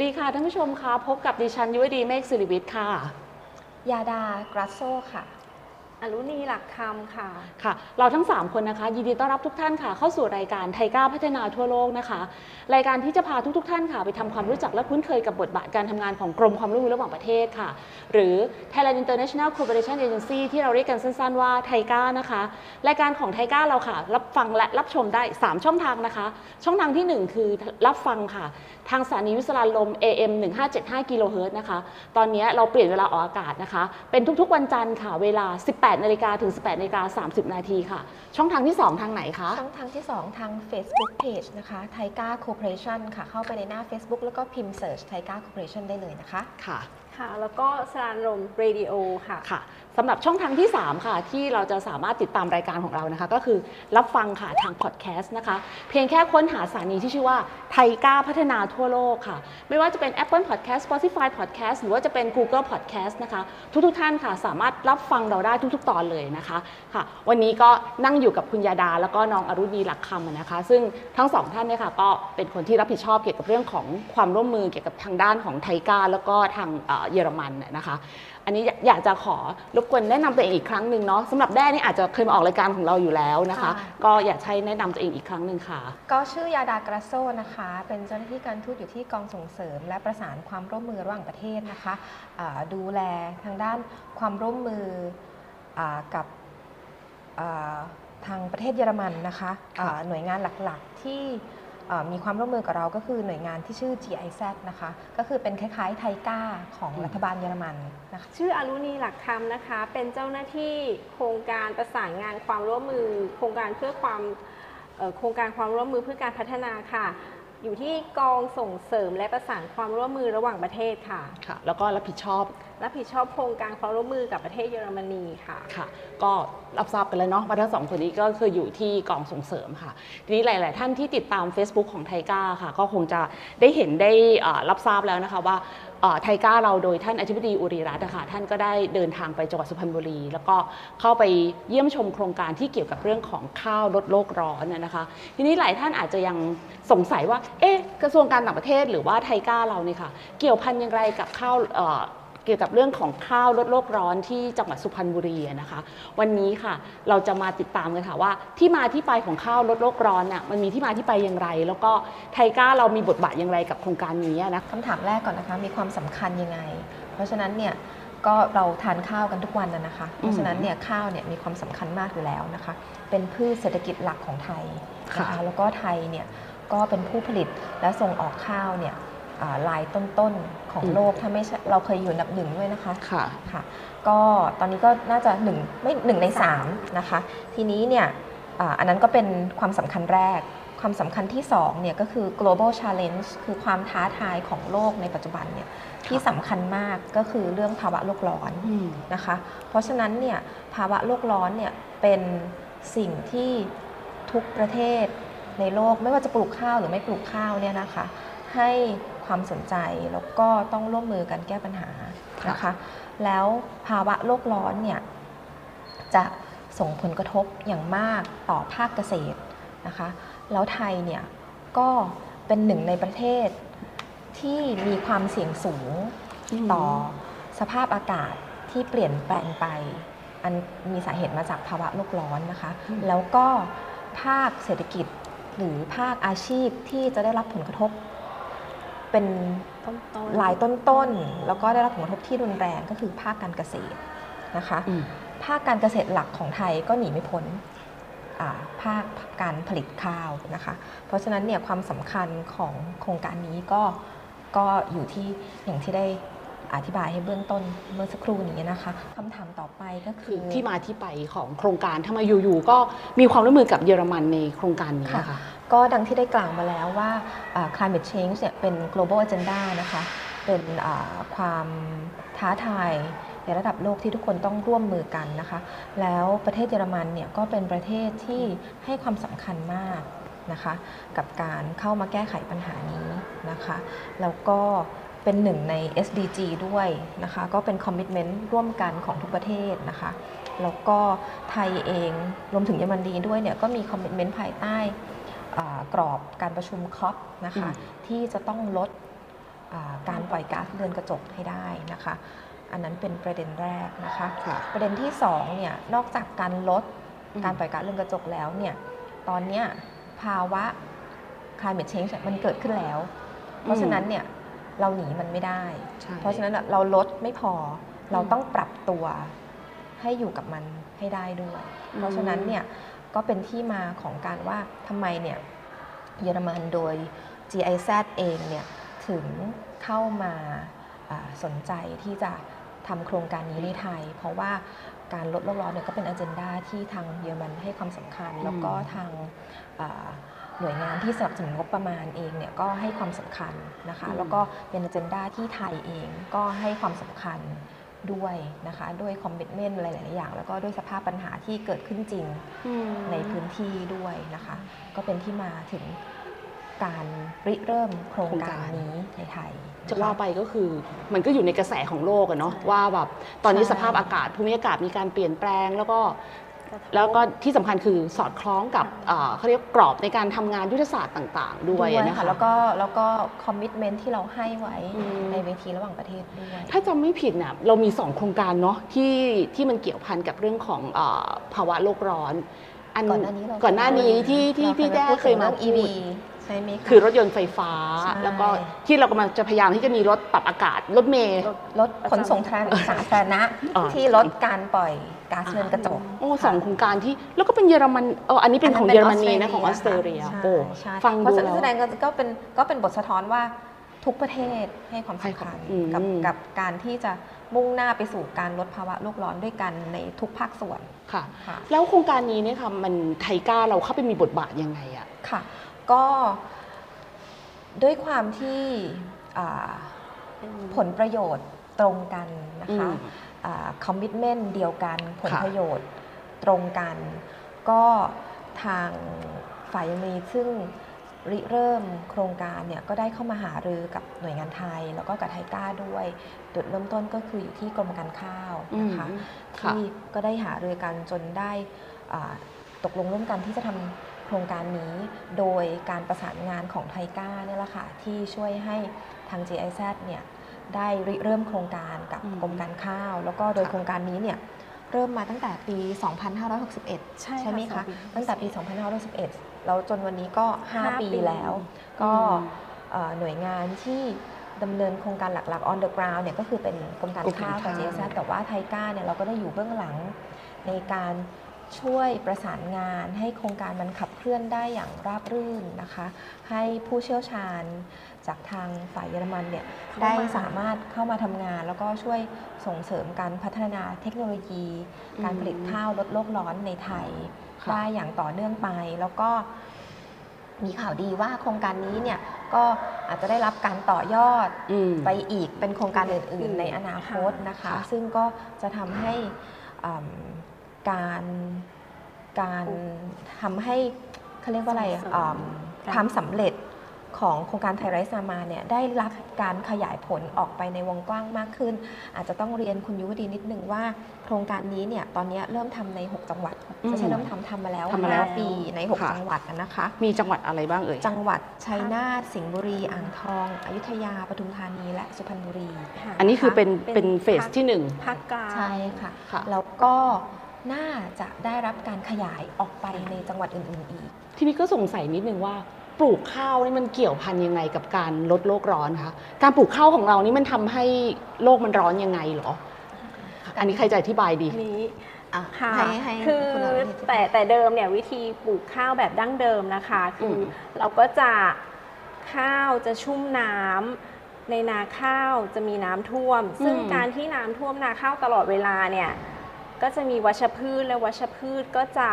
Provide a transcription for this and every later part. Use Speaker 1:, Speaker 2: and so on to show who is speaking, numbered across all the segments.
Speaker 1: วัสดีค่ะท่านผู้ชมคะพบกับดิฉันยุวดีเมฆสิริวิทย์ค่ะ
Speaker 2: ยาดากราโซค่ะ
Speaker 3: อรุณีหลักคำค่ะ
Speaker 1: ค่ะ เราทั้ง 3 คนนะคะ ยินดีต้อนรับทุกท่านค่ะ เข้าสู่รายการไทยก้าวพัฒนาทั่วโลกนะคะ รายการที่จะพาทุกๆท่านค่ะ ไปทำความรู้จักและคุ้นเคยกับบทบาทการทำงานของกรมความร่วมมือระหว่างประเทศค่ะ หรือ Thailand International Cooperation Agency ที่เราเรียกกันสั้น ๆ ว่าไทก้านะคะ รายการของไทก้าเราค่ะ รับฟังและรับชมได้ 3 ช่องทางนะคะ ช่องทางทีหนึ่1 คือรับฟังค่ะ ทางสถานีวิทยุสราญรมย์ AM 1575กิโลเฮิรตซ์นะคะ ตอนนี้เราเปลี่ยนเวลาออกอากาศนะคะ เป็นทุกๆวันจันทร์ค่ะ เวลา 18นาฬิกาถึง 18นาฬิกา30 นาทีค่ะ ช่องทางที่ 2 ทางไหนคะ
Speaker 2: ช่องทางที่ 2 ทาง Facebook Page นะคะไทก้า Corporation ค่ะ เข้าไปในหน้า Facebook แล้วก็พิมพ์ Search TICA Cooperation ได้เลยนะคะ
Speaker 1: ค่ะ
Speaker 3: ค่ะ แล้วก็สราญรมเรดิโอค่ะ
Speaker 1: ค่ะ สำหรับช่องทางที่ 3 ค่ะ ที่เราจะสามารถติดตามรายการของเรานะคะ ก็คือรับฟังค่ะทางพอดแคสต์นะคะ เพียงแค่ค้นหาสถานีที่ชื่อว่าไทยก้าพัฒนาทั่วโลกค่ะ ไม่ว่าจะเป็น Apple Podcast Spotify Podcast หรือว่าจะเป็น Google Podcast นะคะ ทุกๆทท่านค่ะ สามารถรับฟังเราได้ทุกๆ ตอนเลยนะคะค่ะ วันนี้ก็นั่งอยู่กับคุณยาดา แล้วก็น้องอรุณีหลักคำนะคะ ซึ่งทั้งสองท่านเนี่ยค่ะก็เป็นคนที่รับผิดชอบเกี่ยวกับเรื่องของความร่วมมือเกี่ยวกับทางด้านของไทยก้าแล้วก็ทางเอ่อเยอรมันนะคะ อันนี้อยากจะขอรบกวนแนะนำตัวเองอีกครั้งหนึ่งเนาะสำหรับแด้นี่อาจจะเคยมาออกรายการของเราอยู่แล้วนะคะ
Speaker 2: ค่ะ
Speaker 1: ก็อยากให้แนะนำตัวเองอีกครั้งหนึ่งค่ะ
Speaker 2: ก็ชื่อยาดากราโซนะคะ เป็นเจ้าหน้าที่การทูตอยู่ที่กองส่งเสริม และประสานความร่วมมือระหว่างประเทศนะคะอ่าดูแลทางด้านความร่วมมืออากับอ่าทางประเทศเยอรมันนะคะ
Speaker 1: ค่ะ
Speaker 2: อ่าหน่วยงานหลักๆที่อ่า มีความร่วมมือกับเราก็คือหน่วยงานที่ชื่อ GIZ นะคะ ก็คือเป็นคล้ายๆไทก้าของรัฐบาลเยอรมันนะคะ
Speaker 3: ชื่ออรุณีหลักคำนะคะ เป็นเจ้าหน้าที่โครงการประสานงานความร่วมมือ โครงการเพื่อความเอ่อโครงการความร่วมมือเพื่อการพัฒนาค่ะ อยู่ที่กองส่งเสริมและประสานความร่วมมือระหว่างประเทศค่ะ
Speaker 1: ค่ะ แล้วก็รับผิดชอบ
Speaker 3: รับผิดชอบโครงการความร่วมมือกับประเทศเยอรมนีค่ะ
Speaker 1: ค่ะ ก็รับทราบกันแล้วเนาะว่าทั้งสองคนนี้ก็คืออยู่ที่กองส่งเสริมค่ะ ทีนี้หลาย ๆ ท่านที่ติดตาม Facebook ของไทก้าค่ะ ก็คงจะได้เห็นได้รับทราบแล้วนะคะว่าไทก้าเราโดยท่านอธิบดีอุริรัตน์นะคะท่านก็ได้เดินทางไปจังหวัดสุพรรณบุรี แล้วก็เข้าไปเยี่ยมชมโครงการที่เกี่ยวกับเรื่องของข้าวลดโลกร้อนนะนะคะ ทีนี้หลายท่านอาจจะยังสงสัยว่า เอ๊ะกระทรวงการต่างประเทศหรือว่าไทก้าเราเนี่ยค่ะ เกี่ยวพันอย่างไรกับข้าว เอ่อเกี่ยวกับเรื่องของข้าวลดโลกร้อนที่จังหวัดสุพรรณบุรีอะนะคะ วันนี้ค่ะเราจะมาติดตามกันค่ะว่า ที่มาที่ไปของข้าวลดโลกร้อนน่ะมันมีที่มาที่ไปอย่างไร แล้วก็ไทก้าเรามีบทบาทอย่างไรกับโครงการนี้อะนะ
Speaker 2: คำถามแรกก่อนนะคะ มีความสำคัญยังไง เพราะฉะนั้นเนี่ยก็เราทานข้าวกันทุกวันนะนะคะ เพราะฉะนั้นเนี่ยข้าวเนี่ยมีความสำคัญมากอยู่แล้วนะคะ เป็นพืชเศรษฐกิจหลักของไทยนะคะ
Speaker 1: ค่ะ
Speaker 2: แล้วก็ไทยเนี่ยก็เป็นผู้ผลิตและส่งออกข้าวเนี่ย อ่ารายต้นๆของโลกถ้าไม่ใช่เราเคยอยู่อันดับหนึ่งด้วยนะคะ
Speaker 1: ค่ะ
Speaker 2: ค่ะก็ตอนนี้ก็น่าจะหนึ่งไม่หนึ่งในสามนะคะ ทีนี้เนี่ยอ่าอันนั้นก็เป็นความสำคัญแรก ความสำคัญที่2เนี่ยก็คือ global challenge คือความท้าทายของโลกในปัจจุบันเนี่ยที่สำคัญมากก็คือเรื่องภาวะโลกร้อน
Speaker 1: อืม
Speaker 2: นะคะ เพราะฉะนั้นเนี่ยภาวะโลกร้อนเนี่ยเป็นสิ่งที่ทุกประเทศในโลกไม่ว่าจะปลูกข้าวหรือไม่ปลูกข้าวเนี่ยนะคะ ให้ ความสนใจ แล้วก็ต้องร่วมมือกันแก้ปัญหานะคะ แล้วภาวะโลกร้อนเนี่ยจะส่งผลกระทบอย่างมากต่อภาคเกษตรนะคะ แล้วไทยเนี่ยก็เป็นหนึ่งในประเทศที่มีความเสี่ยงสูง
Speaker 1: อืม
Speaker 2: ต่อสภาพอากาศที่เปลี่ยนแปลงไป อันมีสาเหตุมาจากภาวะโลกร้อนนะคะ แล้วก็ภาคเศรษฐกิจหรือภาคอาชีพที่จะได้รับผลกระทบ เป็น
Speaker 3: ต้นต้น
Speaker 2: หลายต้นๆ แล้วก็ได้รับผลกระทบที่รุนแรงก็คือภาคการเกษตรนะคะ
Speaker 1: อืม
Speaker 2: ภาคการเกษตรหลักของไทยก็หนีไม่พ้นอ่าภาคการผลิตข้าวนะคะ เพราะฉะนั้นเนี่ยความสำคัญของโครงการนี้ก็ก็อยู่ที่อย่างที่ได้อธิบายให้เบื้องต้นเมื่อสักครู่นี้นะคะคำถามต่อไปก็คื
Speaker 1: คือ
Speaker 2: อ
Speaker 1: ที่มาที่ไปของโครงการทำไมอยู่ๆก็มีความร่วมมือกับเยอรมันในโครงการนี้
Speaker 2: ค่ะ
Speaker 1: นะคะ
Speaker 2: ก็ดังที่ได้กล่าวมาแล้วว่า climate change เนี่ยเป็น global agenda นะคะ เป็นความท้าทายในระดับโลกที่ทุกคนต้องร่วมมือกันนะคะ แล้วประเทศเยอรมันเนี่ยก็เป็นประเทศที่ให้ความสำคัญมากนะคะ กับการเข้ามาแก้ไขปัญหานี้นะคะ แล้วก็เป็นหนึ่งใน SDG ด้วยนะคะ ก็เป็นคอมมิ t เมนต์ร่วมกันของทุกประเทศนะคะ แล้วก็ไทยเองรวมถึงเยอรมนีด้วยเนี่ยก็มีคอมมิ t เมนต์ภายใต้ กรอบการประชุมคอปนะคะ
Speaker 1: อืม
Speaker 2: ที่จะต้องลดอ่าการปล่อยก๊าซเรือนกระจกให้ได้นะคะ อันนั้นเป็นประเด็นแรกนะคะ
Speaker 1: ค่ะ
Speaker 2: ประเด็นที่2เนี่ยนอกจากการลด
Speaker 1: อืม
Speaker 2: การปล่อยก๊าซเรือนกระจกแล้วเนี่ยตอนเนี้ยภาวะ climate change เนี่ยมันเกิดขึ้นแล้ว เพราะฉะนั้นเนี่ยเราหนีมันไม่ได้
Speaker 1: ใช่
Speaker 2: เพราะฉะนั้นอะเราลดไม่พอเราต้องปรับตัวให้อยู่กับมันให้ได้ด้วย เพราะฉะนั้นเนี่ย ก็เป็นที่มาของการว่าทำไมเนี่ยเยอรมันโดย GIZ เองเนี่ยถึงเข้ามาอ่าสนใจที่จะทำโครงการนี้ในไทย เพราะว่าการลดโลกร้อนเนี่ยก็เป็นอ g e n d a ที่ทางเยอรมันให้ความสำคัญ แล้วก็ทางอ่าหน่วยงานที่สนับสนุนงบประมาณเองเนี่ยก็ให้ความสำคัญนะคะ
Speaker 1: อืม
Speaker 2: แล้วก็เป็นอ g e n d a ที่ไทยเองก็ให้ความสำคัญ ด้วยนะคะ ด้วยคอมมิชเมนต์หลาย ๆ อย่าง แล้วก็ด้วยสภาพปัญหาที่เกิดขึ้นจริง
Speaker 1: อืม
Speaker 2: ในพื้นที่ด้วยนะคะ ก็เป็นที่มาถึงการริเริ่มโครงการนี้ในไทยนค
Speaker 1: จะว่าไปก็คือมันก็อยู่ในกระแสของโลกอะเนาะว่าแบบตอนนี้
Speaker 2: ใช่
Speaker 1: สภาพอากาศภูมิอากาศมีการเปลี่ยนแปลง แล้วก็ แล้วก็ที่สำคัญคือสอดคล้องกับเอ่อเขาเรียกกรอบในการทำงานยุทธศาสตร์ต่าง ๆ ด้วยอะนะคะ
Speaker 2: แล้วก็แล้วก็ commitment ที่เราให้ไว้
Speaker 1: อืม
Speaker 2: ในเวทีระหว่างประเทศด้วย
Speaker 1: ถ้าจำไม่ผิดเนี่ยเรามี 2 โครงการเนาะที่ที่มันเกี่ยวพันกับเรื่องของเออภาวะโลกร้อนอัน
Speaker 2: ก่อนหน้านี้เรา
Speaker 1: ก่อนหน้านี้ที่ที่
Speaker 2: เรา
Speaker 1: พี่แด้
Speaker 2: พูด
Speaker 1: เคยมา
Speaker 2: ถึง
Speaker 1: พู
Speaker 2: เรื่อง
Speaker 1: ด
Speaker 2: EV ใช่ไหมะ
Speaker 1: คือรถยนต์ไฟฟ้า
Speaker 2: ใช่
Speaker 1: แล้วก็ที่เรากำลังจะพยายามที่จะมีรถปรับอากาศ รถเมล์
Speaker 2: ลดขนส่งทางสาธารณะ
Speaker 1: อ่า
Speaker 2: ที่ลดการปล่อย ก๊าซเรือนกระจก
Speaker 1: โอ้สองโครงการที่แล้วก็เป็นเยอรมันเอออันนี้เป็นของเยอรมนีนะของออสเตรเลีย
Speaker 2: ใช่
Speaker 1: โอ้
Speaker 2: ใช่
Speaker 1: ฟัง
Speaker 2: เพ
Speaker 1: ดู
Speaker 2: ราะฉะ
Speaker 1: แล้
Speaker 2: นั้น
Speaker 1: ว
Speaker 2: แสดงก็ก็เป็นก็เป็นบทสะท้อนว่าทุกประเทศให้ความสำคัญ
Speaker 1: อืม
Speaker 2: กับกับการที่จะมุ่งหน้าไปสู่การลดภาวะโลกร้อนด้วยกันในทุกภาคส่วน
Speaker 1: ค่ะ
Speaker 2: ค่ะ
Speaker 1: แล้วโครงการนี้เนี่ยค่ะมันไทก้าเราเข้าไปมีบทบาทยังไงอะ
Speaker 2: ค่ะ ก็ด้วยความที่อ่าผลประโยชน์ตรงกันนะคะ คอมมิชเมนต์เดียวกันผล
Speaker 1: ค่ะ
Speaker 2: ประโยชน์ตรงกัน ก็ทางฝ่ายมีซึ่งริเริ่มโครงการเนี่ยก็ได้เข้ามาหารือกับหน่วยงานไทย แล้วก็กับไทก้าด้วยจุดเริ่มต้นก็คืออยู่ที่กรมการข้าวนะคะ
Speaker 1: อืมค่ะ
Speaker 2: ที่ก็ได้หารือกันจนได้อ่าตกลงร่วมกันที่จะทำโครงการนี้โดยการประสานงานของไทก้าเนี่ยแหละค่ะที่ช่วยให้ทาง GIZ เนี่ย ได้ริเริ่มโครงการกับ
Speaker 1: อืม
Speaker 2: กรมการข้าว แล้วก็โดย
Speaker 1: ค่ะ
Speaker 2: โครงการนี้เนี่ยเริ่มมาตั้งแต่ปี 2561
Speaker 3: ใช่ค่ะ
Speaker 2: ไหม
Speaker 3: สอ
Speaker 2: คะ
Speaker 3: งปี
Speaker 2: ตั้งแต่ปี 2561 แล้วจนวันนี้ก็
Speaker 3: ห้า
Speaker 2: 5ปี
Speaker 3: ปี
Speaker 2: แล้ว ก็
Speaker 1: อืม
Speaker 2: เอ่อหน่วยงานที่ดำเนินโครงการหลัก ๆ on the ground เนี่ยก็คือเป็นกรมการ
Speaker 1: กรมการ
Speaker 2: ข้าวกับ
Speaker 1: ข้าว
Speaker 2: GIZ แต่ว่าไทก้าเนี่ยเราก็ได้อยู่เบื้องหลังในการช่วยประสานงานให้โครงการมันขับเคลื่อนได้อย่างราบรื่นนะคะ ให้ผู้เชี่ยวชาญ จากทางฝ่ายเยอรมันเนี่ย
Speaker 3: เข้ามา
Speaker 2: ได้สามารถเข้ามาทำงาน แล้วก็ช่วยส่งเสริมการพัฒนาเทคโนโลยี
Speaker 1: อืม
Speaker 2: การผลิตข้าวลดโลกร้อนในไทย
Speaker 1: ค่ะ
Speaker 2: ได้อย่างต่อเนื่องไป แล้วก็มีข่าวดีว่าโครงการนี้เนี่ยก็อาจจะได้รับการต่อยอด
Speaker 1: อืม
Speaker 2: ไปอีกเป็นโครงการอื่น ๆ ในอนาคตนะคะ
Speaker 1: ค่ะ
Speaker 2: ซึ่งก็จะทำให้อืมการการทำให้เขาเรียกว่าอะไร
Speaker 3: ส่งเสริม
Speaker 2: อืม
Speaker 3: การ
Speaker 2: ความสำเร็จ ของโครงการไทยไรซ์นามาเนี่ยได้รับการขยายผลออกไปในวงกว้างมากขึ้น อาจจะต้องเรียนคุณยุวดีนิดนึงว่า โครงการนี้เนี่ยตอนนี้เริ่มทำใน 6 จังหวัด
Speaker 1: อืม
Speaker 2: ไม่ใช่เริ่มทำทำมาแล้ว
Speaker 1: ทำมาแล้ว
Speaker 2: 5ปีใน
Speaker 1: ค่ะ
Speaker 2: 6จังหวัดนะคะ
Speaker 1: มีจังหวัดอะไรบ้างเอ่ย
Speaker 2: จังหวัดชัยนาทสิงห์บุรี อ่างทอง อยุธยาปทุมธานีและสุพรรณบุรี
Speaker 3: ค่ะ
Speaker 1: อันนี้คือเป็น
Speaker 3: เป็น
Speaker 1: เป็นเฟส
Speaker 3: ภาค
Speaker 1: ที่หนึ่ง
Speaker 3: ภาคกลาง
Speaker 2: ใช่ค่ะ
Speaker 1: ค่ะ
Speaker 2: แล้วก็น่าจะได้รับการขยายออกไปในจังหวัดอื่น ๆ อีก
Speaker 1: ทีนี้ก็สงสัยนิดนึงว่า ปลูกข้าวนี่มันเกี่ยวพันยังไงกับการลดโลกร้อนคะการปลูกข้าวของเรานี่มันทำให้โลกมันร้อนยังไงเหรอ อันนี้ใครจะอธิบายดี
Speaker 3: อันนี้
Speaker 2: อะ
Speaker 3: ค่ะ
Speaker 2: ให้ให้
Speaker 3: คือ
Speaker 2: ณอภิธิบาย
Speaker 3: แต่แต่เดิมเนี่ยวิธีปลูกข้าวแบบดั้งเดิมนะคะ คืออ
Speaker 1: ม
Speaker 3: เราก็จะข้าวจะชุ่มน้ำในนาข้าวจะมีน้ำท่วม ซึ่งการที่น้ำท่วมนาข้าวตลอดเวลาเนี่ยก็จะมีวัชพืชและวัชพืชก็จะ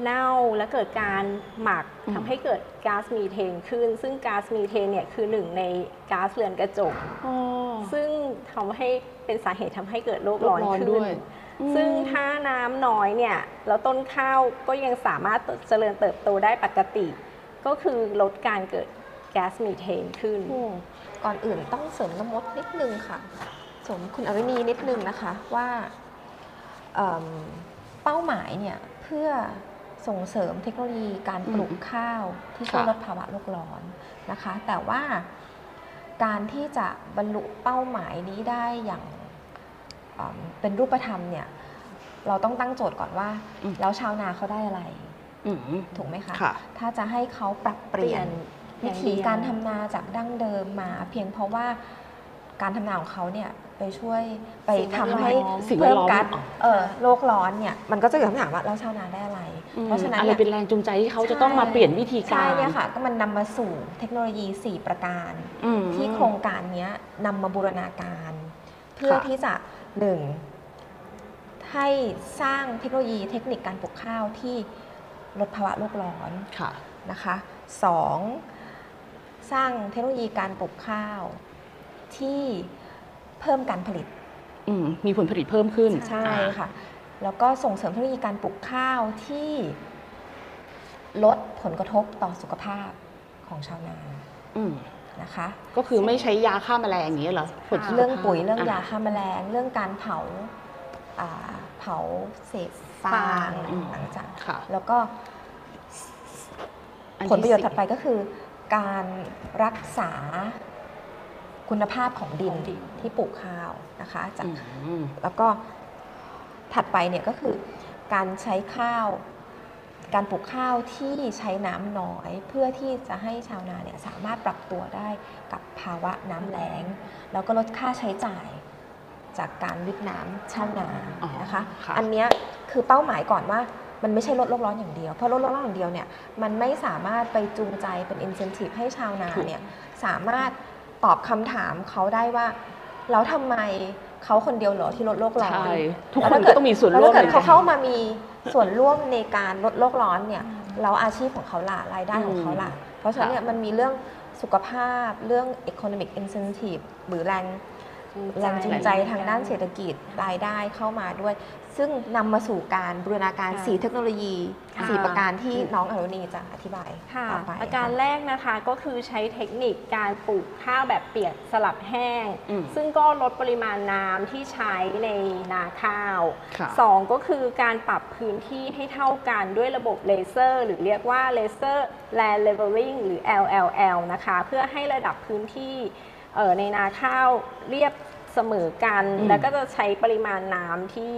Speaker 3: เน่าและเกิดการหมัก
Speaker 1: อืม
Speaker 3: ทำให้เกิดก๊าซมีเทนขึ้น ซึ่งก๊าซมีเทนเนี่ยคือหนึ่งในก๊าซเรือนกระจก
Speaker 1: อ๋อ
Speaker 3: ซึ่งทำให้เป็นสาเหตุทำให้เกิดโลก
Speaker 1: โล
Speaker 3: ร้
Speaker 1: ก
Speaker 3: อน
Speaker 1: ร้อน
Speaker 3: ขึ้
Speaker 1: ด้
Speaker 3: น
Speaker 1: วยอืม
Speaker 3: ซึ่งถ้าน้ำน้อยเนี่ยแล้วต้นข้าวก็ยังสามารถเจริญเติบโตได้ปกติ ก็คือลดการเกิดแก๊สมีเทนขึ้น
Speaker 1: โอ้
Speaker 2: ก่อนอื่นต้องเสริมน้ำมดนิดนึงค่ะเสริมคุณอรินีนิดนึงนะคะว่าเอิ่มเป้าหมายเนี่ยเพื่อ ส่งเสริมเทคโนโลยีการปลูกข้าวที่ช่วย
Speaker 1: ค่ะ
Speaker 2: ลดภาวะโลกร้อนนะคะ แต่ว่าการที่จะบรรลุเป้าหมายนี้ได้อย่างอ่าเป็นรูปธรรมเนี่ยเราต้องตั้งโจทย์ก่อนว่า
Speaker 1: อืม
Speaker 2: แล้วชาวนาเขาได้อะไร
Speaker 1: อืม
Speaker 2: ถูกไหมคะ
Speaker 1: ค่ะ
Speaker 2: ถ้าจะให้เขาปรับเปลี่ยน
Speaker 3: เปลี่
Speaker 2: วิ
Speaker 3: ยน
Speaker 2: ธี
Speaker 3: อย่างเดียว
Speaker 2: การทำนาจากดั้งเดิมมา เพียงเพราะว่าการทำนาของเขาเนี่ย ไปช่วยไป
Speaker 3: สิ่งแวด
Speaker 2: ทำให้
Speaker 3: ล้อม
Speaker 1: สิ่งแว
Speaker 2: เพิ่
Speaker 1: ด
Speaker 2: ม
Speaker 1: ล้อม
Speaker 2: ก๊าซ
Speaker 1: อ๋อ
Speaker 2: เออโลกร้อนเนี่ยมันก็จะเกิดคำถามว่าแล้วชาวนาได้อะไร
Speaker 1: อืม
Speaker 2: เพราะฉะนั้น
Speaker 1: อะไร
Speaker 2: เนี่ย
Speaker 1: เป็นแรงจูงใจที่เขาจะต้องมาเปลี่ยนวิธีการ
Speaker 2: ใช่เนี่ยค่ะก็มันนำมาสู่เทคโนโลยี 4 ประการ
Speaker 1: อืม
Speaker 2: ที่โครงการเนี้ยนำมาบูรณาการ เพื่อ
Speaker 1: ค่ะ
Speaker 2: ที่จะหนึ่งให้สร้างเทคโนโลยีเทคนิคการปลูกข้าวที่ลดภาวะโลกร้อน
Speaker 1: ค่ะ
Speaker 2: นะคะสองสร้างเทคโนโลยีการปลูกข้าวที่ เพิ่มการผลิต
Speaker 1: อืมมีผลผลิตเพิ่มขึ้น
Speaker 2: ใช่
Speaker 1: อ่า
Speaker 2: ค่ะ แล้วก็ส่งเสริมเทคโนโลยีการปลูกข้าวที่ลดผลกระทบต่อสุขภาพของชาวนา
Speaker 1: อืม
Speaker 2: นะคะ
Speaker 1: ก็คือไม่ใช้ยาฆ่าแมลงอย่างนี้ยเหรอผลสุขภาพ
Speaker 2: เรื่องปุ๋ยเรื่องะยาฆ่าแมลง เรื่องการเผาอ่าเผาเศษฟาง
Speaker 1: อืม
Speaker 2: หลังจาก
Speaker 1: ค่ะ
Speaker 2: แล้วก็
Speaker 1: อัน
Speaker 2: ผลประโยชน์
Speaker 1: ที่
Speaker 2: ถัดไปก็คือ การรักษา คุณภาพของดิน ที่ปลูกข้าวนะคะจาก
Speaker 1: อืม
Speaker 2: แล้วก็ถัดไปเนี่ยก็คือการใช้ข้าว การปลูกข้าวที่ใช้น้ำน้อย เพื่อที่จะให้ชาวนาเนี่ยสามารถปรับตัวได้กับภาวะน้ำแล้ง แล้วก็ลดค่าใช้จ่ายจากการวิทน้ำเช่านา
Speaker 1: อ๋อ
Speaker 2: นะคะ
Speaker 1: ค่ะ
Speaker 2: อันเนี้ยคือเป้าหมายก่อนว่ามันไม่ใช่ลดโลกร้อนอย่างเดียว เพราะลดโลกร้อนอย่างเดียวเนี่ยมันไม่สามารถไปจูงใจเป็น incentive ให้ชาวนาเนี่ยสามารถ ตอบคำถามเขาได้ว่า แล้วทำไมเขาคนเดียวเหรอที่ลดโลกร้อน
Speaker 1: ใช่ทุก
Speaker 2: แล้ว
Speaker 1: คน
Speaker 2: ถ้าเกิ
Speaker 1: ก็
Speaker 2: ด
Speaker 1: ต้องมีส่วน
Speaker 2: แล้ว
Speaker 1: ร่วม
Speaker 2: ถ้าเกิด
Speaker 1: หมือน
Speaker 2: เขา
Speaker 1: น
Speaker 2: เข้ามามีส่วนร่วมในการลดโลกร้อนเนี่ยแล้วอาชีพของเขาล่ะรายได้ของเขาล่ะเพราะฉะนั้นเนี่ยมันมีเรื่องสุขภาพเรื่อง economic incentive หรือแรง แรงจูงใจทางด้านเศรษฐกิจรายได้เข้ามาด้วย ซึ่งนำมาสู่การบูรณาการ
Speaker 3: ค่ะ
Speaker 2: 4เทคโนโลยี
Speaker 3: ค่ะ
Speaker 2: 4ประการที่น้องอรุณีจะอธิบาย
Speaker 3: ค่ะ
Speaker 2: ต่อไป
Speaker 3: ประการ
Speaker 2: ค่ะ
Speaker 3: แรกนะคะก็คือใช้เทคนิคการปลูกข้าวแบบเปียกสลับแห้ง
Speaker 1: อืม
Speaker 3: ซึ่งก็ลดปริมาณน้ำที่ใช้ในนาข้าว
Speaker 1: ค่ะ
Speaker 3: สองก็คือการปรับพื้นที่ให้เท่ากันด้วยระบบเลเซอร์ หรือเรียกว่า Laser Land Leveling หรือ LLL นะคะ เพื่อให้ระดับพื้นที่ เอ่อในนาข้าวเรียบเสมอกัน
Speaker 1: อืม
Speaker 3: แล้วก็จะใช้ปริมาณน้ำที่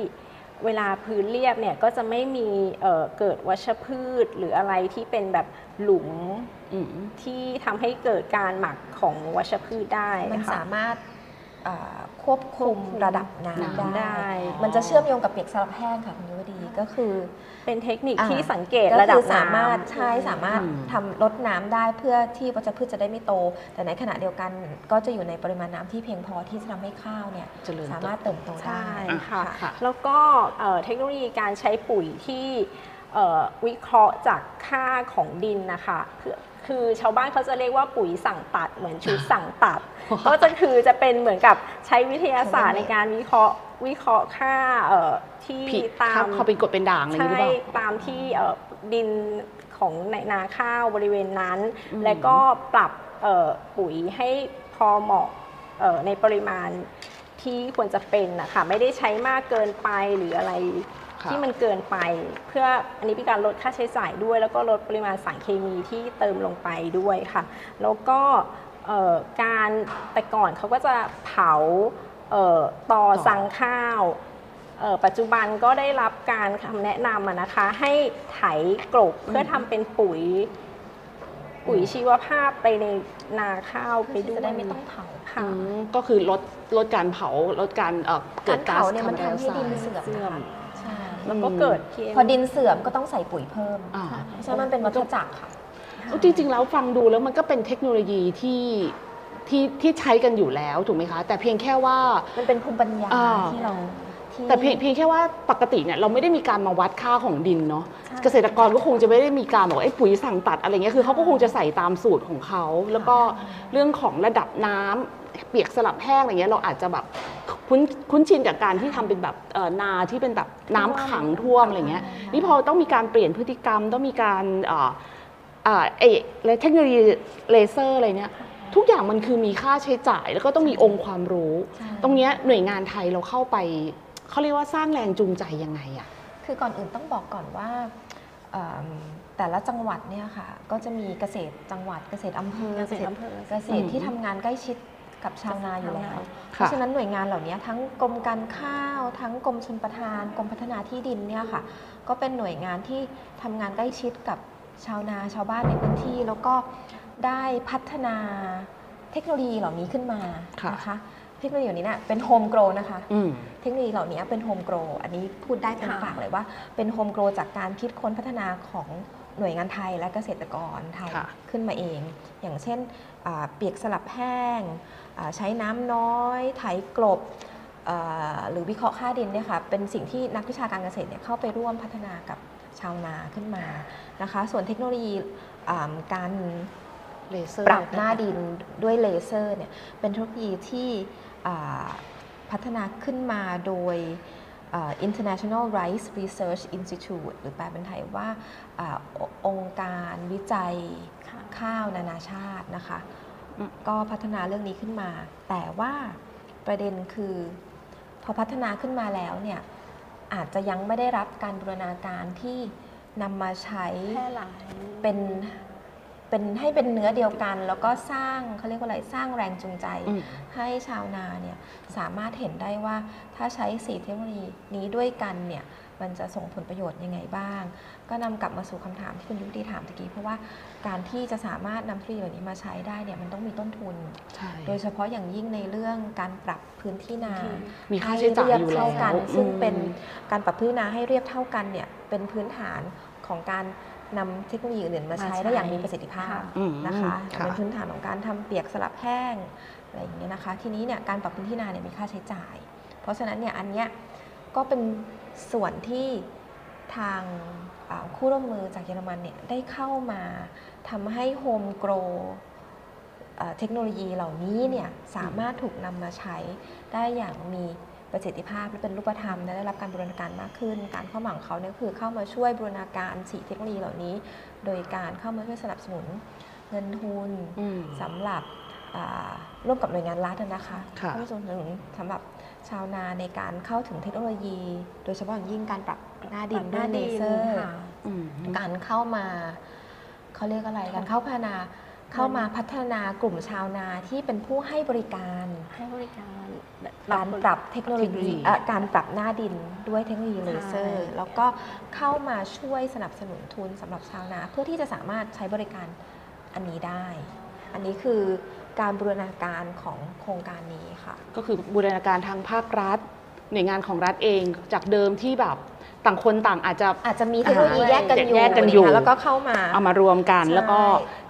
Speaker 3: เวลาพื้นเรียบเนี่ยก็จะไม่มีเอ่อเกิดวัชพืชหรืออะไรที่เป็นแบบหลุม
Speaker 1: อืม
Speaker 3: ที่ทำให้เกิดการหมักของวัชพืชได้
Speaker 2: มัน
Speaker 3: ค่ะ
Speaker 2: สามารถเอ่อ ควบคุมระดับน้ำ
Speaker 3: น้ำได้
Speaker 2: ได้ มันจะเชื่อมโยงกับเปียกสลับแห้งค่ะคุณยุวดีก็คือ
Speaker 3: เป็นเทคนิค
Speaker 2: อ่า
Speaker 3: ที่สังเกต
Speaker 2: ก็
Speaker 3: ระดั
Speaker 2: คื
Speaker 3: บ
Speaker 2: อสามารถ
Speaker 3: น้ำ
Speaker 2: ใช่สามารถ
Speaker 1: อืม
Speaker 2: ทำลดน้ำได้เพื่อที่วัชพืชจะได้ไม่โต แต่ในขณะเดียวกันก็จะอยู่ในปริมาณน้ำที่เพียงพอที่จะทำให้ข้าวเนี่ย
Speaker 1: เจริญ
Speaker 2: สามารถเติบโตได้
Speaker 3: ใช่
Speaker 1: อะ
Speaker 3: ค่ะ
Speaker 1: ค่ะ
Speaker 3: แล้วก็เอ่อเทคโนโลยีการใช้ปุ๋ยที่เอ่อวิเคราะห์จากค่าของดินนะคะคือ คือชาวบ้านเขาจะเรียกว่าปุ๋ยสั่งตัดเหมือนชุดสั่งตัด ก็จะคือจะเป็นเหมือนกับใช้วิทยาศาสตร์ในการวิเคราะห์วิเคราะห์ค่าเอ่อที่
Speaker 1: ผิด
Speaker 3: ตา
Speaker 1: ถ้ามเขาเป็นกรดเป็นด่างอะไรอย่างนี้หรือ
Speaker 3: ใช่
Speaker 1: เปล่า
Speaker 3: ตามที่เอ่อดินของในนาข้าวบริเวณนั้น
Speaker 1: อืม
Speaker 3: และก็ปรับเอ่อปุ๋ยให้พอเหมาะเอ่อในปริมาณที่ควรจะเป็นนะคะไม่ได้ใช้มากเกินไปหรืออะไร
Speaker 1: ค่ะ
Speaker 3: ที่มันเกินไปเพื่ออันนี้เป็นการลดค่าใช้จ่ายด้วย แล้วก็ลดปริมาณสารเคมีที่เติมลงไปด้วยค่ะ แล้วก็เอ่อการแต่ก่อนเขาก็จะเผาเอ่อต่อ
Speaker 1: ต่อ
Speaker 3: สั่งข้าวเอ่อปัจจุบันก็ได้รับการคำแนะนำอะนะคะ ให้ไถกลบเพื่อทำเป็นปุ๋ย ปุ๋ยชีวภาพไปในนาข้าวไป
Speaker 2: ที่
Speaker 3: ด้วย
Speaker 2: จะได้ไม่ต้องเผา
Speaker 3: ค่ะ
Speaker 1: อืมก็คือลดลดการเผาลดการเอ่อเกิ
Speaker 2: กา
Speaker 1: ด
Speaker 2: ร
Speaker 1: ก๊า
Speaker 2: เผา
Speaker 1: ซ
Speaker 2: เนี่ย
Speaker 1: คา
Speaker 2: มัน
Speaker 1: ร์บอน
Speaker 2: ทำให้
Speaker 1: ไดอ
Speaker 2: ดิน
Speaker 1: อกไซด์
Speaker 2: เสื่อม
Speaker 3: เสื่อม
Speaker 2: นะคะใช่
Speaker 3: แล้วก็เกิด PM
Speaker 2: พอดินเสื่อมก็ต้องใส่ปุ๋ยเพิ่ม
Speaker 1: อ่า
Speaker 2: เพราะฉะนั้นมันเป็นวัฏจักรค่ะ
Speaker 1: เอาจริง ๆ แล้วฟังดูแล้วมันก็เป็นเทคโนโลยีที่ที่ที่ใช้กันอยู่แล้วถูกไหมคะ แต่เพียงแค่ว่า
Speaker 2: มันเป็นภูมิปัญญา
Speaker 1: อ่า
Speaker 2: ที่เรา ที่
Speaker 1: แต่เพียงเพียงแค่ว่าปกติเนี่ยเราไม่ได้มีการมาวัดค่าของดินเนาะ
Speaker 2: ใช่
Speaker 1: เกษตรกรก็คงจะไม่ได้มีการบอกว่าไอ้ปุ๋ยสั่งตัดอะไรเงี้ยคือเขาก็คงจะใส่ตามสูตรของเขาแล้วก็เรื่องของระดับน้ำเปียกสลับแห้งอะไรเงี้ยเราอาจจะแบบคุ้นคุ้นชินกับการที่ทำเป็นแบบเอ่อนาที่เป็นแบบน้ำขังท่วมอะไรเงี้ยนี่พอต้องมีการเปลี่ยนพฤติกรรมต้องมีการเอ่อเอ่อเอและเทคโนโลยีเลเซอร์อะไรเนี่ยทุกอย่างมันคือมีค่าใช้จ่ายแล้วก็ต้องมีองค์ความรู้
Speaker 2: ใช่
Speaker 1: ตรงเนี้ยหน่วยงานไทยเราเข้าไป เขาเรียกว่าสร้างแรงจูงใจยังไงอะ
Speaker 2: คือก่อนอื่นต้องบอกก่อนว่าเอิ่มแต่ละจังหวัดเนี่ยค่ะ ก็จะมีเกษตรจังหวัดเกษตรอำเภอ
Speaker 3: เกษตรอำเภอ
Speaker 2: เกษตรที่ทำงานใกล้ชิดกับชาวนาอยู่แล้ว
Speaker 1: ค่ะ
Speaker 2: ราะฉะนั้นหน่วยงานเหล่านี้ทั้งกรมการข้าว ทั้งกรมชลประทานกรมพัฒนาที่ดินเนี่ยค่ะ ก็เป็นหน่วยงานที่ทำงานใกล้ชิดกับชาวนาชาวบ้านในพื้นที่ แล้วก็ได้พัฒนาเทคโนโลยีเหล่านี้ขึ้นมา
Speaker 1: ค่ะ
Speaker 2: นะคะ เทคโนโลยีเหล่านี้เนี่ยเป็น homegrown นะคะ
Speaker 1: อืม
Speaker 2: เทคโนโลยีเหล่านี้เป็น homegrown อันนี้พูดได้เต็ม
Speaker 3: ค่ะ
Speaker 2: ปากเลยว่า เป็น homegrown จากการคิดค้นพัฒนาของหน่วยงานไทยและเกษตรกรไทย
Speaker 1: ค่ะ
Speaker 2: ขึ้นมาเอง อย่างเช่นอ่าเปียกสลับแห้งอ่าใช้น้ำน้อย ไถกลบอ่าหรือวิเคราะห์ค่าดินเนี่ยค่ะเป็นสิ่งที่นักวิชาการเกษตรเนี่ยเข้าไปร่วมพัฒนากับชาวนาขึ้นมานะคะ ส่วนเทคโนโลยีอ่าการ
Speaker 1: เลเซอร์
Speaker 2: ปรับหน้าดินด้วยเลเซอร์เนี่ยเป็นเทคโนโลยีที่อ่าพัฒนาขึ้นมาโดยอ่า International Rice Research Institute หรือแปลเป็นไทยว่าอาองค์การวิจัย
Speaker 3: ค่ะ
Speaker 2: ข้าวนานาชาตินะคะ
Speaker 1: อืม
Speaker 2: ก็พัฒนาเรื่องนี้ขึ้นมา แต่ว่าประเด็นคือ พอพัฒนาขึ้นมาแล้วเนี่ยอาจจะยังไม่ได้รับการบูรณาการที่นำมาใช้
Speaker 3: แพร่หลาย
Speaker 2: เป็น เป็นให้เป็นเนื้อเดียวกัน แล้วก็สร้างเขาเรียกว่าอะไรสร้างแรงจูงใจ
Speaker 1: อืม
Speaker 2: ให้ชาวนาเนี่ยสามารถเห็นได้ว่าถ้าใช้สีเทคโนโลยีนี้ด้วยกันเนี่ยมันจะส่งผลประโยชน์ยังไงบ้าง ก็นำกลับมาสู่คำถามที่คุณยุติถามตะกี้ เพราะว่าการที่จะสามารถนำเทคโนโลยีเหล่านี้มาใช้ได้เนี่ยมันต้องมีต้นทุน
Speaker 1: ใช่
Speaker 2: โดยเฉพาะอย่างยิ่งในเรื่องการปรับพื้นที่นา
Speaker 1: มีค่าใช้จ่าย
Speaker 2: ให้
Speaker 1: อยู่
Speaker 2: เรีบ
Speaker 1: แล้
Speaker 2: เท่าวกันซึ่งเป็น
Speaker 1: อืม
Speaker 2: การปรับพื้นนาให้เรียบเท่ากันเนี่ยเป็นพื้นฐานของการ นำเทคโนโลยีอื่นๆมาใช้
Speaker 3: มาใช้
Speaker 2: ได้อย่างมีประสิทธิภาพ
Speaker 1: อืม
Speaker 2: นะคะ
Speaker 1: ค่ะ
Speaker 2: เป็นพื้นฐานของการทำเปียกสลับแห้งอะไรอย่างเงี้ยนะคะ ทีนี้เนี่ยการปรับพื้นที่นาเนี่ยมีค่าใช้จ่าย เพราะฉะนั้นเนี่ยอันเนี้ยก็เป็นส่วนที่ทางอ่าคู่ร่วมมือจากเยอรมันเนี่ยได้เข้ามาทำให้โฮมโกรเทคโนโลยีเหล่านี้เนี่ยสามารถถูกนำมาใช้ได้อย่างมี ประสิทธิภาพและเป็นรูปธรรมและได้รับการบูรณาการมากขึ้น การเข้ามาของเขาเนี่ยคือเข้ามาช่วยบูรณาการสีเทคโนโลยีเหล่านี้ โดยการเข้ามาช่วยสนับสนุนเงินทุน
Speaker 1: อืม
Speaker 2: สำหรับอ่าร่วมกับหน่วยงานรัฐนะคะ
Speaker 1: ค่ะ
Speaker 2: เข้ามาสนับสนุนสำหรับชาวนาในการเข้าถึงเทคโนโลยี โดยเฉพาะอย่างยิ่งการปรับหน้าดิน
Speaker 3: ปรับห
Speaker 2: น้าดิ
Speaker 3: นด้
Speaker 2: วย
Speaker 3: เล
Speaker 2: เซอร์
Speaker 3: ค่ะ
Speaker 1: อืม
Speaker 2: การเข้ามาเขาเรียกอะไรการเข้าพัฒนา เข้ามาพัฒนากลุ่มชาวนาที่เป็นผู้ให้บริการ
Speaker 3: ให้บริการ
Speaker 2: การปรับเทคโนโลยี
Speaker 1: เทคโนโล
Speaker 2: ยีเอ่อการปรับหน้าดินด้วยเทคโนโลยีเลเซอร์
Speaker 3: ใช่
Speaker 2: แล้วก็เข้ามาช่วยสนับสนุนทุนสำหรับชาวนา เพื่อที่จะสามารถใช้บริการอันนี้ได้ อันนี้คือการบูรณาการของโครงการนี้ค่ะ
Speaker 1: ก็คือบูรณาการทางภาครัฐ หน่วยงานของรัฐเองจากเดิมที่แบบ ต่างคนต่างอาจจะ
Speaker 2: อาจจะมีเทคโนโลยีแยกกันอยู่
Speaker 1: แยกกันอยู่ะ
Speaker 2: คะแล้วก็เข้ามา
Speaker 1: เอามารวมกัน
Speaker 2: ใช่
Speaker 1: แล้วก็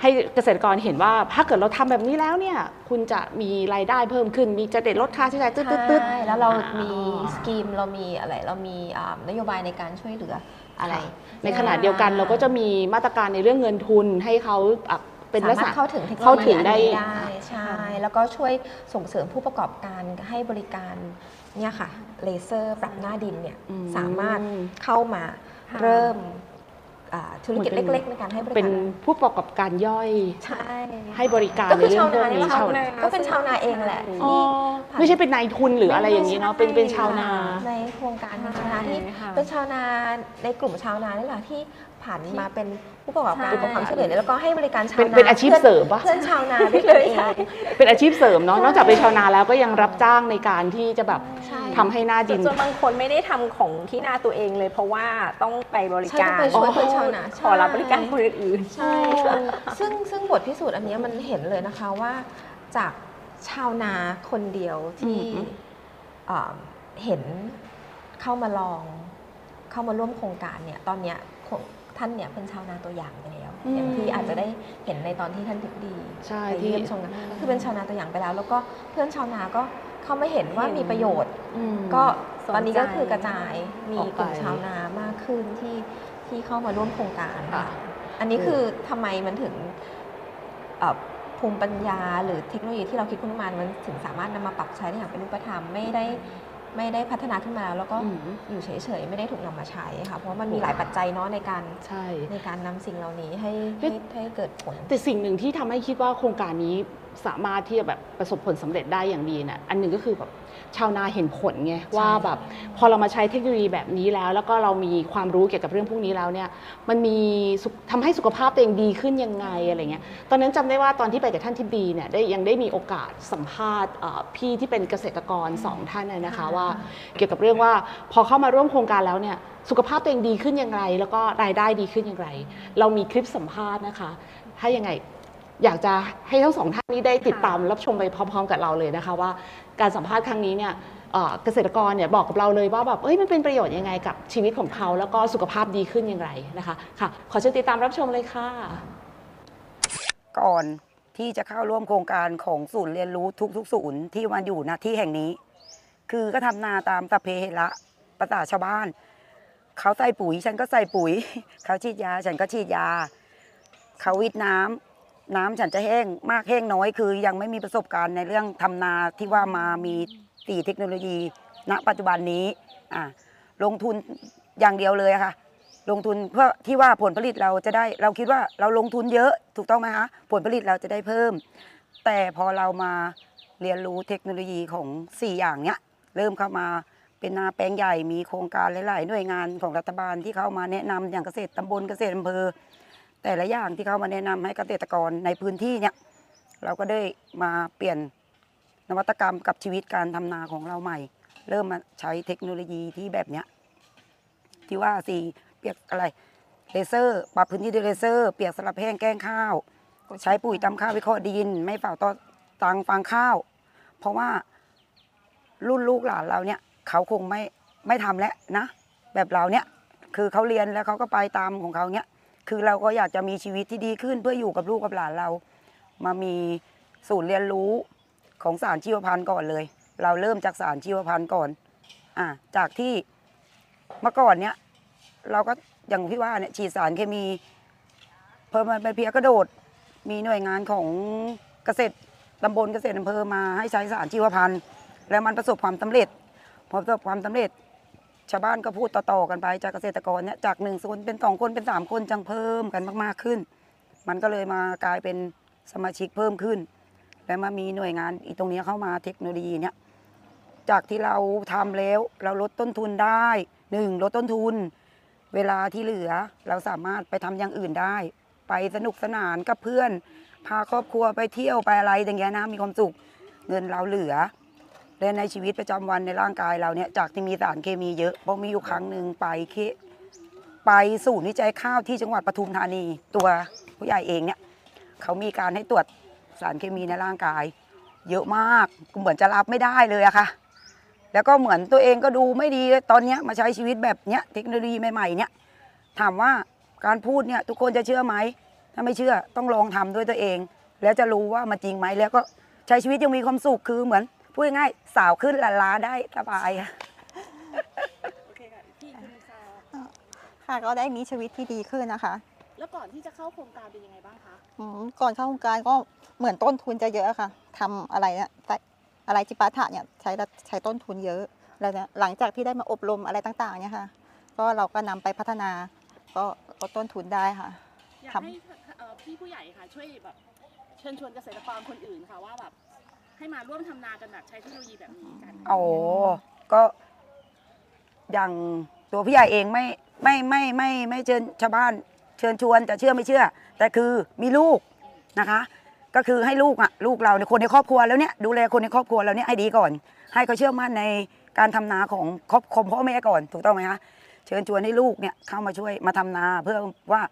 Speaker 1: ให้เกษตรกรเห็นว่าถ้าเกิดเราทำแบบนี้แล้วเนี่ย คุณจะมีรายได้เพิ่มขึ้น มีจะเด็ดลดค่าใช้จ่ายตึ๊ดตึ๊ดตึ๊ด
Speaker 2: ใช่แล้วเรา
Speaker 1: อ่ามี
Speaker 2: มีสกีมเรามีอะไรเรามีอ่านโยบายในการช่วยเหลืออะไร
Speaker 1: ในขณะเดียวกันเราก็จะมีมาตรการในเรื่องเงินทุนให้เขาอะเป็นลักษ
Speaker 2: สามาร
Speaker 1: ณะ
Speaker 2: ถเข้าถึงเทคโนโล
Speaker 1: เข้าถึ
Speaker 2: ยี
Speaker 1: ง
Speaker 2: อัน
Speaker 1: ได้
Speaker 2: นี้ได้ใช่ แล้วก็ช่วยส่งเสริมผู้ประกอบการให้บริการ เนี่ยค่ะเลเซอร์ปรับหน้าดินเนี่ย
Speaker 1: อืม
Speaker 2: สามารถเข้ามาเริ่มอ่าธุรกิจ
Speaker 1: เหมือนเป็น
Speaker 2: เล็ก ๆ ในการให้บริการ
Speaker 1: เป็นผู้ประกอบการย่อย
Speaker 2: ใช่
Speaker 1: ให้บริการ
Speaker 2: ก็
Speaker 1: ใน
Speaker 2: คือ
Speaker 1: เรื่อ
Speaker 2: ชางว
Speaker 1: พว
Speaker 2: นากนี่
Speaker 1: นี้
Speaker 2: แหละ
Speaker 1: ชาว
Speaker 3: นา
Speaker 2: ก็เป็นชาวนาเองแหละ
Speaker 1: อ๋อ
Speaker 2: ที่
Speaker 1: ไม่ใช่เป็นนายทุนหรืออะไรอย่างนี้เนาะเป็นเป็นชาวนา
Speaker 2: ในโครงการเป็นชาวนาที่
Speaker 3: ใช่ค่ะ
Speaker 2: เป็นชาวนาในกลุ่มชาวนานี่แหละที่ ผันมาเป็นผู้ประกอบการ
Speaker 3: ใช่
Speaker 2: อุปกรณ์ช่วยเหลือแล้วก็ให้บริการชาว
Speaker 1: เป็น
Speaker 2: นา
Speaker 1: เป็นอาชีพเสริมปะ
Speaker 2: เพื่อนชาวนาด้วยกันเอง
Speaker 1: เป็นอาชีพเสริมเนาะนอกจากเป็นชาวนาแล้วก็ยังรับจ้างในการที่จะแบบ
Speaker 2: ใช่
Speaker 1: ทำให้หน้าดิน
Speaker 3: ส่วนบางคนไม่ได้ทำของที่นาตัวเองเลย เพราะว่าต้องไปบริ
Speaker 2: ใช่
Speaker 3: การ
Speaker 2: ต้องไปช่วยเพื่อนชาวนา
Speaker 3: ขอรับบริการคนอื่น
Speaker 2: ใช่ค่ะซึ่งซึ่งบทพิสูจน์อันเนี้ยมันเห็นเลยนะคะว่าจากชาวนาคนเดียวที่
Speaker 1: อืม
Speaker 2: เอ่อเห็นเข้ามาลองเข้ามาร่วมโครงการเนี่ยตอนเนี้ยคง ท่านเนี่ยเป็นชาวนาตัวอย่างไปแล้ว
Speaker 1: อืม
Speaker 2: อย่างที่อาจจะได้เห็นในตอนที่ท่านทิบดี
Speaker 1: ใช่
Speaker 2: ไป
Speaker 1: ที่
Speaker 2: เยี่ยมชมนะก็คือเป็นชาวนาตัวอย่างไปแล้ว แล้วก็เพื่อนชาวนาก็เข้ามาเห็นว่า
Speaker 3: เห็น
Speaker 2: มีประโยชน์
Speaker 1: อืม
Speaker 2: ก็
Speaker 3: สนใจ
Speaker 2: ตอนนี้ก็คือกระจายมี
Speaker 1: ออก
Speaker 2: ก
Speaker 1: ไป
Speaker 2: ลุ่มชาวนามากขึ้นที่ที่เข้ามาร่วมโครงการ
Speaker 1: ค่ะ
Speaker 2: ค่ะอันนี้คือทำไมมันถึงเอ่อภูมิปัญญาหรือเทคโนโลยีที่เราคิดขึ้นมามันถึงสามารถนำมาปรับใช้ได้อย่างเป็นรูปธรรมไม่ได้ ไม่ได้พัฒนาขึ้นมาแล้วแล้วก็
Speaker 1: อืม
Speaker 2: อยู่เฉยๆ ไม่ได้ถูกนำมาใช้ค่ะ เพราะว่ามันมีหลายปัจจัยเนาะในการ
Speaker 1: ใช่
Speaker 2: ในการนำสิ่งเหล่านี้ให้
Speaker 1: เฮ้
Speaker 2: ให้
Speaker 1: ย
Speaker 2: ให้เกิดผล
Speaker 1: แต่สิ่งหนึ่งที่ทำให้คิดว่าโครงการนี้สามารถที่จะแบบประสบผลสำเร็จได้อย่างดีน่ะอันหนึ่งก็คือแบบ ชาวนาเห็นผลไงว่าแบบพอเรามาใช้เทคโนโลยีแบบนี้แล้ว แล้วก็เรามีความรู้เกี่ยวกับเรื่องพวกนี้แล้วเนี่ยมันมีสุขทำให้สุขภาพตัวเองดีขึ้นยังไงอะไรเงี้ยตอนนั้นจำได้ว่าตอนที่ไปกับท่านทิบดีเนี่ยได้ยังได้มีโอกาสสัมภาษณ์เอ่อพี่ที่เป็นเกษตรกรสองท่านน่ะนะคะว่า เกี่ยวกับเรื่องว่าพอเข้ามาร่วมโครงการแล้วเนี่ยสุขภาพตัวเองดีขึ้นอย่างไร แล้วก็รายได้ดีขึ้นอย่างไร เรามีคลิปสัมภาษณ์นะคะ ถ้ายังไง อยากจะให้ทั้งสองท่านนี้ได้ติดตามรับชมไปพร้อมๆ กับเราเลยนะคะว่าการสัมภาษณ์ครั้งนี้เนี่ยเกษตรกรเนี่ยบอกกับเราเลยว่าแบบเอ้ยมันเป็นประโยชน์ยังไงกับชีวิตของเขาแล้วก็สุขภาพดีขึ้นอย่างไรนะคะค่ะขอเชิญติดตามรับชมเลยค่ะ
Speaker 4: ก่อนที่จะเข้าร่วมโครงการของศูนย์เรียนรู้ทุกๆศูนย์ที่มาอยู่ณที่แห่งนี้ คือก็ทำนาตามสพเพเหระประสาชาวบ้าน เขาใส่ปุ๋ยฉันก็ใส่ปุ๋ย เขาฉีดยาฉันก็ฉีดยา เขาวิดน้ำ น้ำฉันจะแห้งมากแห้งน้อยคือ ยังไม่มีประสบการณ์ในเรื่องทำนาที่ว่ามามีตีเทคโนโลยี ณ ปัจจุบันนี้อะลงทุนอย่างเดียวเลยอะค่ะ ลงทุนเพื่อที่ว่าผลผลิตเราจะได้เราคิดว่าเราลงทุนเยอะถูกต้องไหมคะผลผลิตเราจะได้เพิ่ม แต่พอเรามาเรียนรู้เทคโนโลยีของ 4 อย่างเนี้ยเริ่มเข้ามาเป็นนาแปลงใหญ่มีโครงการหลาย ๆ หน่วยงานของรัฐบาลที่เข้ามาแนะนำอย่างเกษตรตำบลเกษตรอำเภอ แต่ละอย่างที่เข้ามาแนะนำให้เกษตรกรในพื้นที่เนี่ยเราก็ได้มาเปลี่ยนนวัตกรรมกับชีวิตการทำนาของเราใหม่ เริ่มมาใช้เทคโนโลยีที่แบบเนี้ยที่ว่าสีเปียกอะไรเลเซอร์ปรับพื้นที่ด้วยเลเซอร์ เปียกสลับแห้งแกล้งข้าว ใช้ปุ๋ยตำข้าววิเคราะห์ดิน ไม่เป่าต่อตังฟางข้าว เพราะว่ารุ่นลูกหลานเราเนี่ย เขาคงไม่ไม่ทำแล้วนะ แบบเราเนี่ย คือเขาเรียนแล้วเขาก็ไปตามของเขาเนี่ย คือเราก็อยากจะมีชีวิตที่ดีขึ้นเพื่ออยู่กับลูกกับหลานเรา มามีศูนย์เรียนรู้ของสารชีวพันธุ์ก่อนเลย เราเริ่มจากสารชีวพันธุ์ก่อนอ่าจากที่เมื่อก่อนเนี่ยเราก็อย่างที่ว่าเนี่ยฉีดสารเคมีเพิ่มมันไปเพียกระโดด มีหน่วยงานของเกษตรตำบลเกษตรอำเภอมาให้ใช้สารชีวพันธุ์ แล้วมันประสบความสำเร็จพอประสบความสำเร็จ ชาวบ้านก็พูดต่อๆกันไปจากเกษตรกรเนี่ยจากหนึ่งคนเป็นสองคนเป็นสามคนจังเพิ่มกันมากๆขึ้น มันก็เลยมากลายเป็นสมาชิกเพิ่มขึ้น แล้วมามีหน่วยงานอีตรงนี้เข้ามาเทคโนโลยีเนี่ยจากที่เราทำแล้วเราลดต้นทุนได้หนึ่งลดต้นทุน เวลาที่เหลือเราสามารถไปทำอย่างอื่นได้ ไปสนุกสนานกับเพื่อน พาครอบครัวไปเที่ยวไปอะไรอย่างเงี้ยนะมีความสุขเงินเราเหลือ และในชีวิตประจำวันในร่างกายเราเนี่ยจากที่มีสารเคมีเยอะเพราะมีอยู่ครั้งหนึ่งไปเคไปศูนย์วิจัยข้าวที่จังหวัดปทุมธานี ตัวผู้ใหญ่เองเนี่ยเขามีการให้ตรวจสารเคมีในร่างกาย เยอะมากเหมือนจะรับไม่ได้เลยอะค่ะ แล้วก็เหมือนตัวเองก็ดูไม่ดีตอนเนี้ยมาใช้ชีวิตแบบเนี้ยเทคโนโลยีใหม่ๆเนี่ยถามว่าการพูดเนี่ยทุกคนจะเชื่อไหมถ้าไม่เชื่อต้องลองทำด้วยตัวเอง แล้วจะรู้ว่ามันจริงไหมแล้วก็ใช้ชีวิตยังมีความสุขคือเหมือน พูดง่ายๆสาวขึ้นละล้าได้สบายค่ะ
Speaker 1: โอเคค่ะพี่คุณซา
Speaker 5: ค่ะก็ได้มีชีวิตที่ดีขึ้นนะคะ
Speaker 1: แล้วก่อนที่จะเข้าโครงการเป็นยังไงบ้างคะ
Speaker 5: อืมก่อนเข้าโครงการก็เหมือนต้นทุนจะเยอะค่ะทำอะไรเนี่ยแต่อะไรจิปาถะเนี่ยใช้ละใช้ต้นทุนเยอะแล้วเนี่ยหลังจากที่ได้มาอบรมอะไรต่างๆเนี่ยค่ะ ก็เราก็นำไปพัฒนา ก็ลดต้นทุนได้ค่ะ
Speaker 1: อยาก
Speaker 5: ครับ
Speaker 1: ให้เอ่อพี่ผู้ใหญ่ค่ะช่วยแบบเชิญชวนเกษตรกรคนอื่นค่ะว่าแบบ ให้มาร่วมทำนากันแบบใช้เทคโนโลยีแบบนี้กัน
Speaker 4: โอ้ก็อย่างตัวพี่ใหญ่เองไม่ไม่ไม่ไม่ไม่เชิญชาวบ้านเชิญชวนจะเชื่อไม่เชื่อ แต่คือมีลูกนะคะ ก็คือให้ลูกอะลูกเราในคนในครอบครัวแล้วเนี่ยดูแลคนในครอบครัวเราเนี่ยให้ดีก่อน ให้เขาเชื่อมั่นในการทำนาของครอบครัวพ่อแม่ก่อนถูกต้องไหมคะเชิญชวนให้ลูกเนี่ยเข้ามาช่วยมาทำนาเพื่อว่า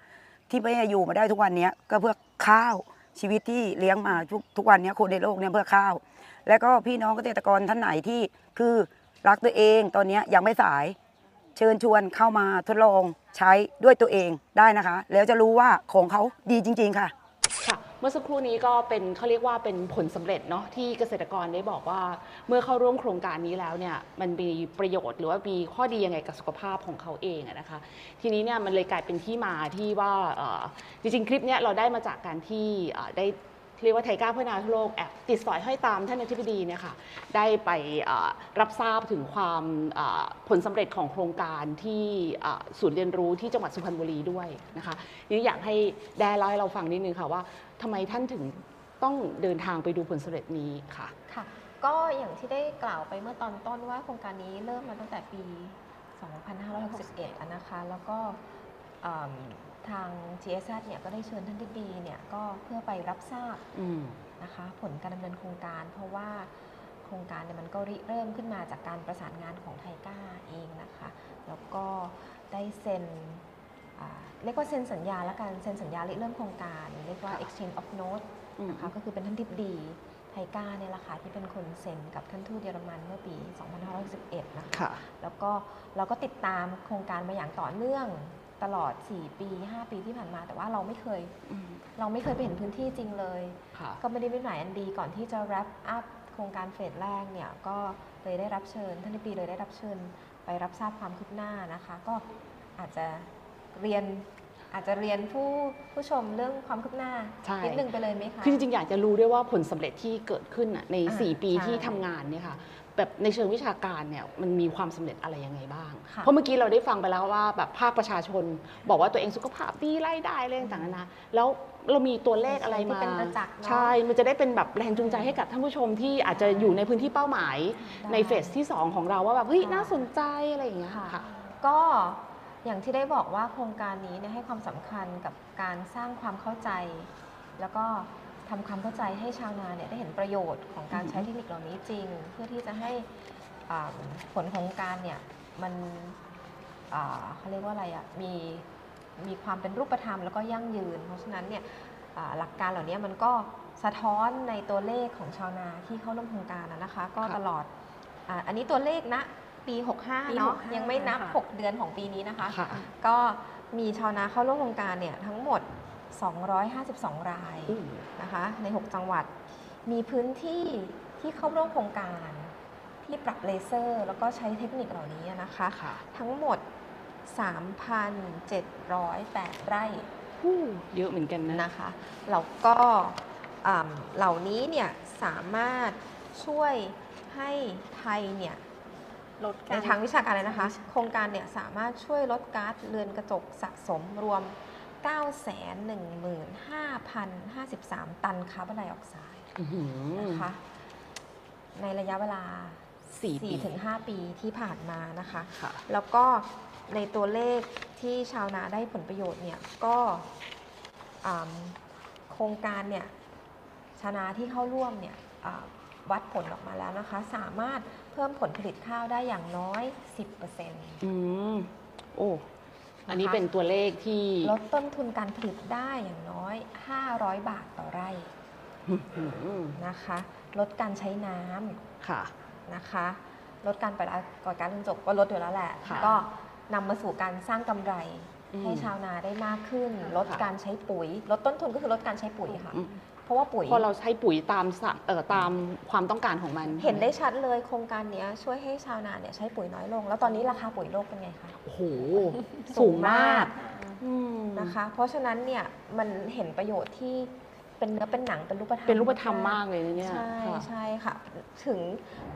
Speaker 4: ที่แม่อยู่มาได้ทุกวันเนี้ยก็เพื่อข้าว ชีวิตที่เลี้ยงมาทุกทุกวันนี้คนในโลกเนี่ยเพื่อข้าว และก็พี่น้องเกษตรกรท่านไหนที่คือรักตัวเองตอนนี้ยังไม่สาย เชิญชวนเข้ามาทดลองใช้ด้วยตัวเองได้นะคะ แล้วจะรู้ว่าของเขาดีจริง ๆ ค่ะ
Speaker 1: เมื่อสักครู่นี้ก็เป็นเขาเรียกว่าเป็นผลสำเร็จเนาะที่เกษตรกรได้บอกว่า เมื่อเข้าร่วมโครงการนี้แล้วเนี่ยมันมีประโยชน์หรือว่ามีข้อดียังไงกับสุขภาพของเขาเองนะคะ ทีนี้เนี่ยมันเลยกลายเป็นที่มาที่ว่าจริงๆคลิปเนี้ยเราได้มาจากการที่ได้ เรียกว่าไทก้าพัฒนาโลกแอบติดสอยห้อยตามท่านอธิบดีเนี่ยค่ะได้ไปรับทราบถึงความผลสำเร็จของโครงการที่ศูนย์เรียนรู้ที่จังหวัดสุพรรณบุรีด้วยนะคะนี่อยากให้แดเล่าให้เราฟังนิดนึงค่ะว่าทำไมท่านถึงต้องเดินทางไปดูผลสำเร็จนี้ค่ะ
Speaker 2: ค่ะ ก็อย่างที่ได้กล่าวไปเมื่อตอนต้นว่าโครงการนี้เริ่มมาตั้งแต่ปี 2561อะนะคะแล้วก็ ทาง GSZ เนี่ยก็ได้เชิญท่านทิบดีเนี่ยก็เพื่อไปรับทราบ
Speaker 1: อืม
Speaker 2: นะคะผลการดำเนินโครงการ เพราะว่าโครงการเนี่ยมันก็ริเริ่มขึ้นมาจากการประสานงานของไทก้าเองนะคะ แล้วก็ได้เซ็นอ่าเรียกว่าเซ็นสัญญาและการเซ็นสัญญาริเริ่มโครงการ เรียกว่า exchange of note
Speaker 1: อืม
Speaker 2: นะคะก็คือเป็นท่านทิบดีไทก้าเนี่ยแหละค่ะที่เป็นคนเซ็นกับท่านทูตเยอรมันเมื่อปี 2511นะคะ
Speaker 1: ค่ะ
Speaker 2: แล้วก็เราก็ติดตามโครงการมาอย่างต่อเนื่อง ตลอด 4 ปี 5 ปีที่ผ่านมา แต่ว่าเราไม่เคย
Speaker 1: อืม
Speaker 2: เราไม่เคยไปเห็นพื้นที่จริงเลย
Speaker 1: ค่ะ
Speaker 2: ก็ไม่ได้เป็นหมายอันดีก่อนที่จะ wrap up โครงการเฟสแรกเนี่ยก็เลยได้รับเชิญ ท่านทิบดีเลยได้รับเชิญไปรับทราบความคืบหน้านะคะ ก็อาจจะเรียนอาจจะเรียนผู้ผู้ชมเรื่องความคืบหน้า
Speaker 1: ใช่
Speaker 2: นิดนึงไปเลยไหมคะ
Speaker 1: คือจริงๆ อยากจะรู้ด้วยว่าผลสำเร็จที่เกิดขึ้นน่ะใน
Speaker 2: อ่า
Speaker 1: 4 ปี
Speaker 2: ใช่
Speaker 1: ที่ทำงานเนี่ยค่ะ แบบในเชิงวิชาการเนี่ยมันมีความสำเร็จอะไรยังไงบ้าง
Speaker 2: ค่ะ
Speaker 1: เพราะเมื่อกี้เราได้ฟังไปแล้วว่าแบบภาคประชาชน บอกว่าตัวเองสุขภาพดีไล่ได้อะไรต่างๆนานาแล้วเรามีตัวเลขอะไร
Speaker 2: ที่
Speaker 1: มา
Speaker 2: เป็นประจักษ์เนอะ
Speaker 1: ใช่ มันจะได้เป็นแบบแรงจูงใจให้กับท่านผู้ชมที่อาจจะอยู่ในพื้นที่เป้าหมาย
Speaker 2: ได้
Speaker 1: ในเฟสที่ 2 ของเราว่าแบบเฮ้ย
Speaker 2: ค่ะ
Speaker 1: น่าสนใจอะไรอย่างเงี้ย
Speaker 2: ค่ะ
Speaker 1: ค่ะ
Speaker 2: ก็อย่างที่ได้บอกว่าโครงการนี้เนี่ยให้ความสำคัญกับการสร้างความเข้าใจ แล้วก็ ทำความเข้าใจให้ชาวนาเนี่ยได้เห็นประโยชน์ของการใช้เทคนิคเหล่านี้จริง เพื่อที่จะให้อ่าผลของการเนี่ยมันอ่าเขาเรียกว่าอะไรอะ่ะมีมีความเป็นรูปธรรมแล้วก็ยั่งยืน เพราะฉะนั้นเนี่ยอ่าหลักการเหล่านี้มันก็สะท้อนในตัวเลขของชาวนาที่เข้าร่วมโครงการนะนะคะ ก็
Speaker 1: ค่ะ
Speaker 2: ตลอดอาอันนี้ตัวเลขนะปี
Speaker 3: ปี
Speaker 2: 65 เนาะ
Speaker 3: 65
Speaker 2: ยังไม่นับ
Speaker 3: ค่ะ
Speaker 2: 6เดือนของปีนี้นะคะ
Speaker 1: ค่ะ
Speaker 2: ก็มีชาวนาเข้าร่วมโครงการเนี่ยทั้งหมด 252 ราย
Speaker 1: อู้
Speaker 2: นะคะใน 6 จังหวัด มีพื้นที่ที่เข้าร่วมโครงการที่ปรับเลเซอร์ แล้วก็ใช้เทคนิคเหล่านี้นะคะ
Speaker 1: ค่ะ
Speaker 2: ทั้งหมด 3,708 ไร่
Speaker 1: อู้เยอะเหมือนกันนะ
Speaker 2: นะคะแล้วก็อ่ำเหล่านี้เนี่ยสามารถช่วยให้ไทยเนี่ย
Speaker 3: ลด
Speaker 2: ใน
Speaker 3: การ
Speaker 2: ทางวิชาการเลยนะคะ โครงการเนี่ยสามารถช่วยลดก๊าซเรือนกระจกสะสมรวม 915,053 ตันคาร์บอนไดออกไซด์
Speaker 1: อื้อหือ
Speaker 2: นะคะในระยะเวลา
Speaker 1: สี่ปี
Speaker 2: 4-5 ปีที่ผ่านมานะคะ
Speaker 1: ค่ะ
Speaker 2: แล้วก็ในตัวเลขที่ชาวนาได้ผลประโยชน์เนี่ยก็อ่ำโครงการเนี่ยชาวนาที่เข้าร่วมเนี่ยอ่าวัดผลออกมาแล้วนะคะ สามารถเพิ่มผลผลิตข้าวได้อย่างน้อย 10%
Speaker 1: อืมโอ้ อันนี้เป็นตัวเลขที่
Speaker 2: ลดต้นทุนการผลิตได้อย่างน้อย 500 บาทต่อไร่
Speaker 1: อื้อหือค่ะ
Speaker 2: นะคะ ลดการปล่อยก่อการเรือนจบก็ลดอยู่แล้วแหละ
Speaker 1: ค่ะ
Speaker 2: ก็นำมาสู่การสร้างกำไร
Speaker 1: อืม
Speaker 2: ให้ชาวนาได้มากขึ้น ลด
Speaker 1: ค่ะ
Speaker 2: การใช้ปุ๋ย ลดต้นทุนก็คือลดการใช้ปุ๋ยค่ะ
Speaker 1: อืม
Speaker 2: เพราะว่าปุ๋ย
Speaker 1: พอเราใช้ปุ๋ยตามสะเอ่อตามความต้องการของมัน
Speaker 2: เห็นได้ชัดเลยโครงการเนี้ยช่วยให้ชาวนาเนี่ยใช้ปุ๋ยน้อยลง แล้วตอนนี้ราคาปุ๋ยโลกเป็นไงคะ
Speaker 1: โอ้โห
Speaker 2: สู
Speaker 1: สู
Speaker 2: ง
Speaker 1: ง
Speaker 2: มามา
Speaker 1: กกอืม
Speaker 2: นะคะ เพราะฉะนั้นเนี่ยมันเห็นประโยชน์ที่เป็นเนื้อเป็นหนังเป็นรูปธรรม
Speaker 1: เป็นรูปธรรมมากเลยนะเนี่ย
Speaker 2: ใช่
Speaker 1: ค่ะ
Speaker 2: ใช่ค่ะ ถึง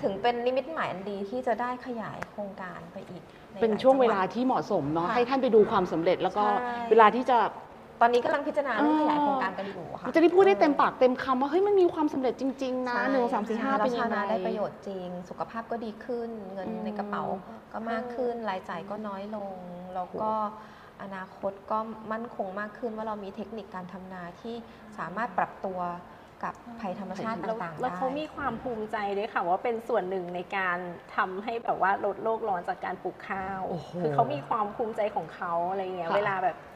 Speaker 2: ถึงเป็นนิมิตหมายอันดีที่จะได้ขยายโครงการไปอีกใเป็
Speaker 1: น
Speaker 2: หลาย
Speaker 1: ช่วง
Speaker 2: จัห
Speaker 1: เว
Speaker 2: ด
Speaker 1: ลาที่เหมาะสมเนาะ
Speaker 2: ค่ะ
Speaker 1: ให้ท่านไปดูความสำเร็จแล้วก็
Speaker 2: ใช่
Speaker 1: เวลาที่จะ
Speaker 2: ตอนนี้กำลังพิจารณาเรื่อง
Speaker 1: อ๋อ
Speaker 2: ขยายโครงการกันอยู่ค่ะ
Speaker 1: จะได้พูดได้เต็มปากเต็มคำว่าเฮ้ยมันมีความสำเร็จจริง ๆ นะ
Speaker 2: ใช่
Speaker 1: หนึ่งสามสี่ห้า
Speaker 2: ใช่
Speaker 1: เป็น
Speaker 2: แล้ว
Speaker 1: ยั
Speaker 2: ชาว
Speaker 1: งไง
Speaker 2: นาได้ประโยชน์จริง สุขภาพก็ดีขึ้น เงิน
Speaker 1: อืม
Speaker 2: ในกระเป๋าก็มากขึ้นรายจ่ายก็น้อยลง แล้วก็อนาคตก็มั่นคงมากขึ้นว่าเรามีเทคนิคการทำนาที่สามารถปรับตัวกับภัยธรรมชาติ
Speaker 3: แล้ว
Speaker 2: ต่างๆ
Speaker 3: แล้ว
Speaker 2: ได้
Speaker 3: เขามีความภูมิใจด้วยค่ะว่าเป็นส่วนหนึ่งในการทำให้แบบว่าลดโลกร้อนจากการปลูกข้าว
Speaker 1: โอ้โห
Speaker 3: คือเขามีความภูมิใจของเขาอะไรเงี้ย
Speaker 1: ค่ะ
Speaker 3: เวลาแบบที่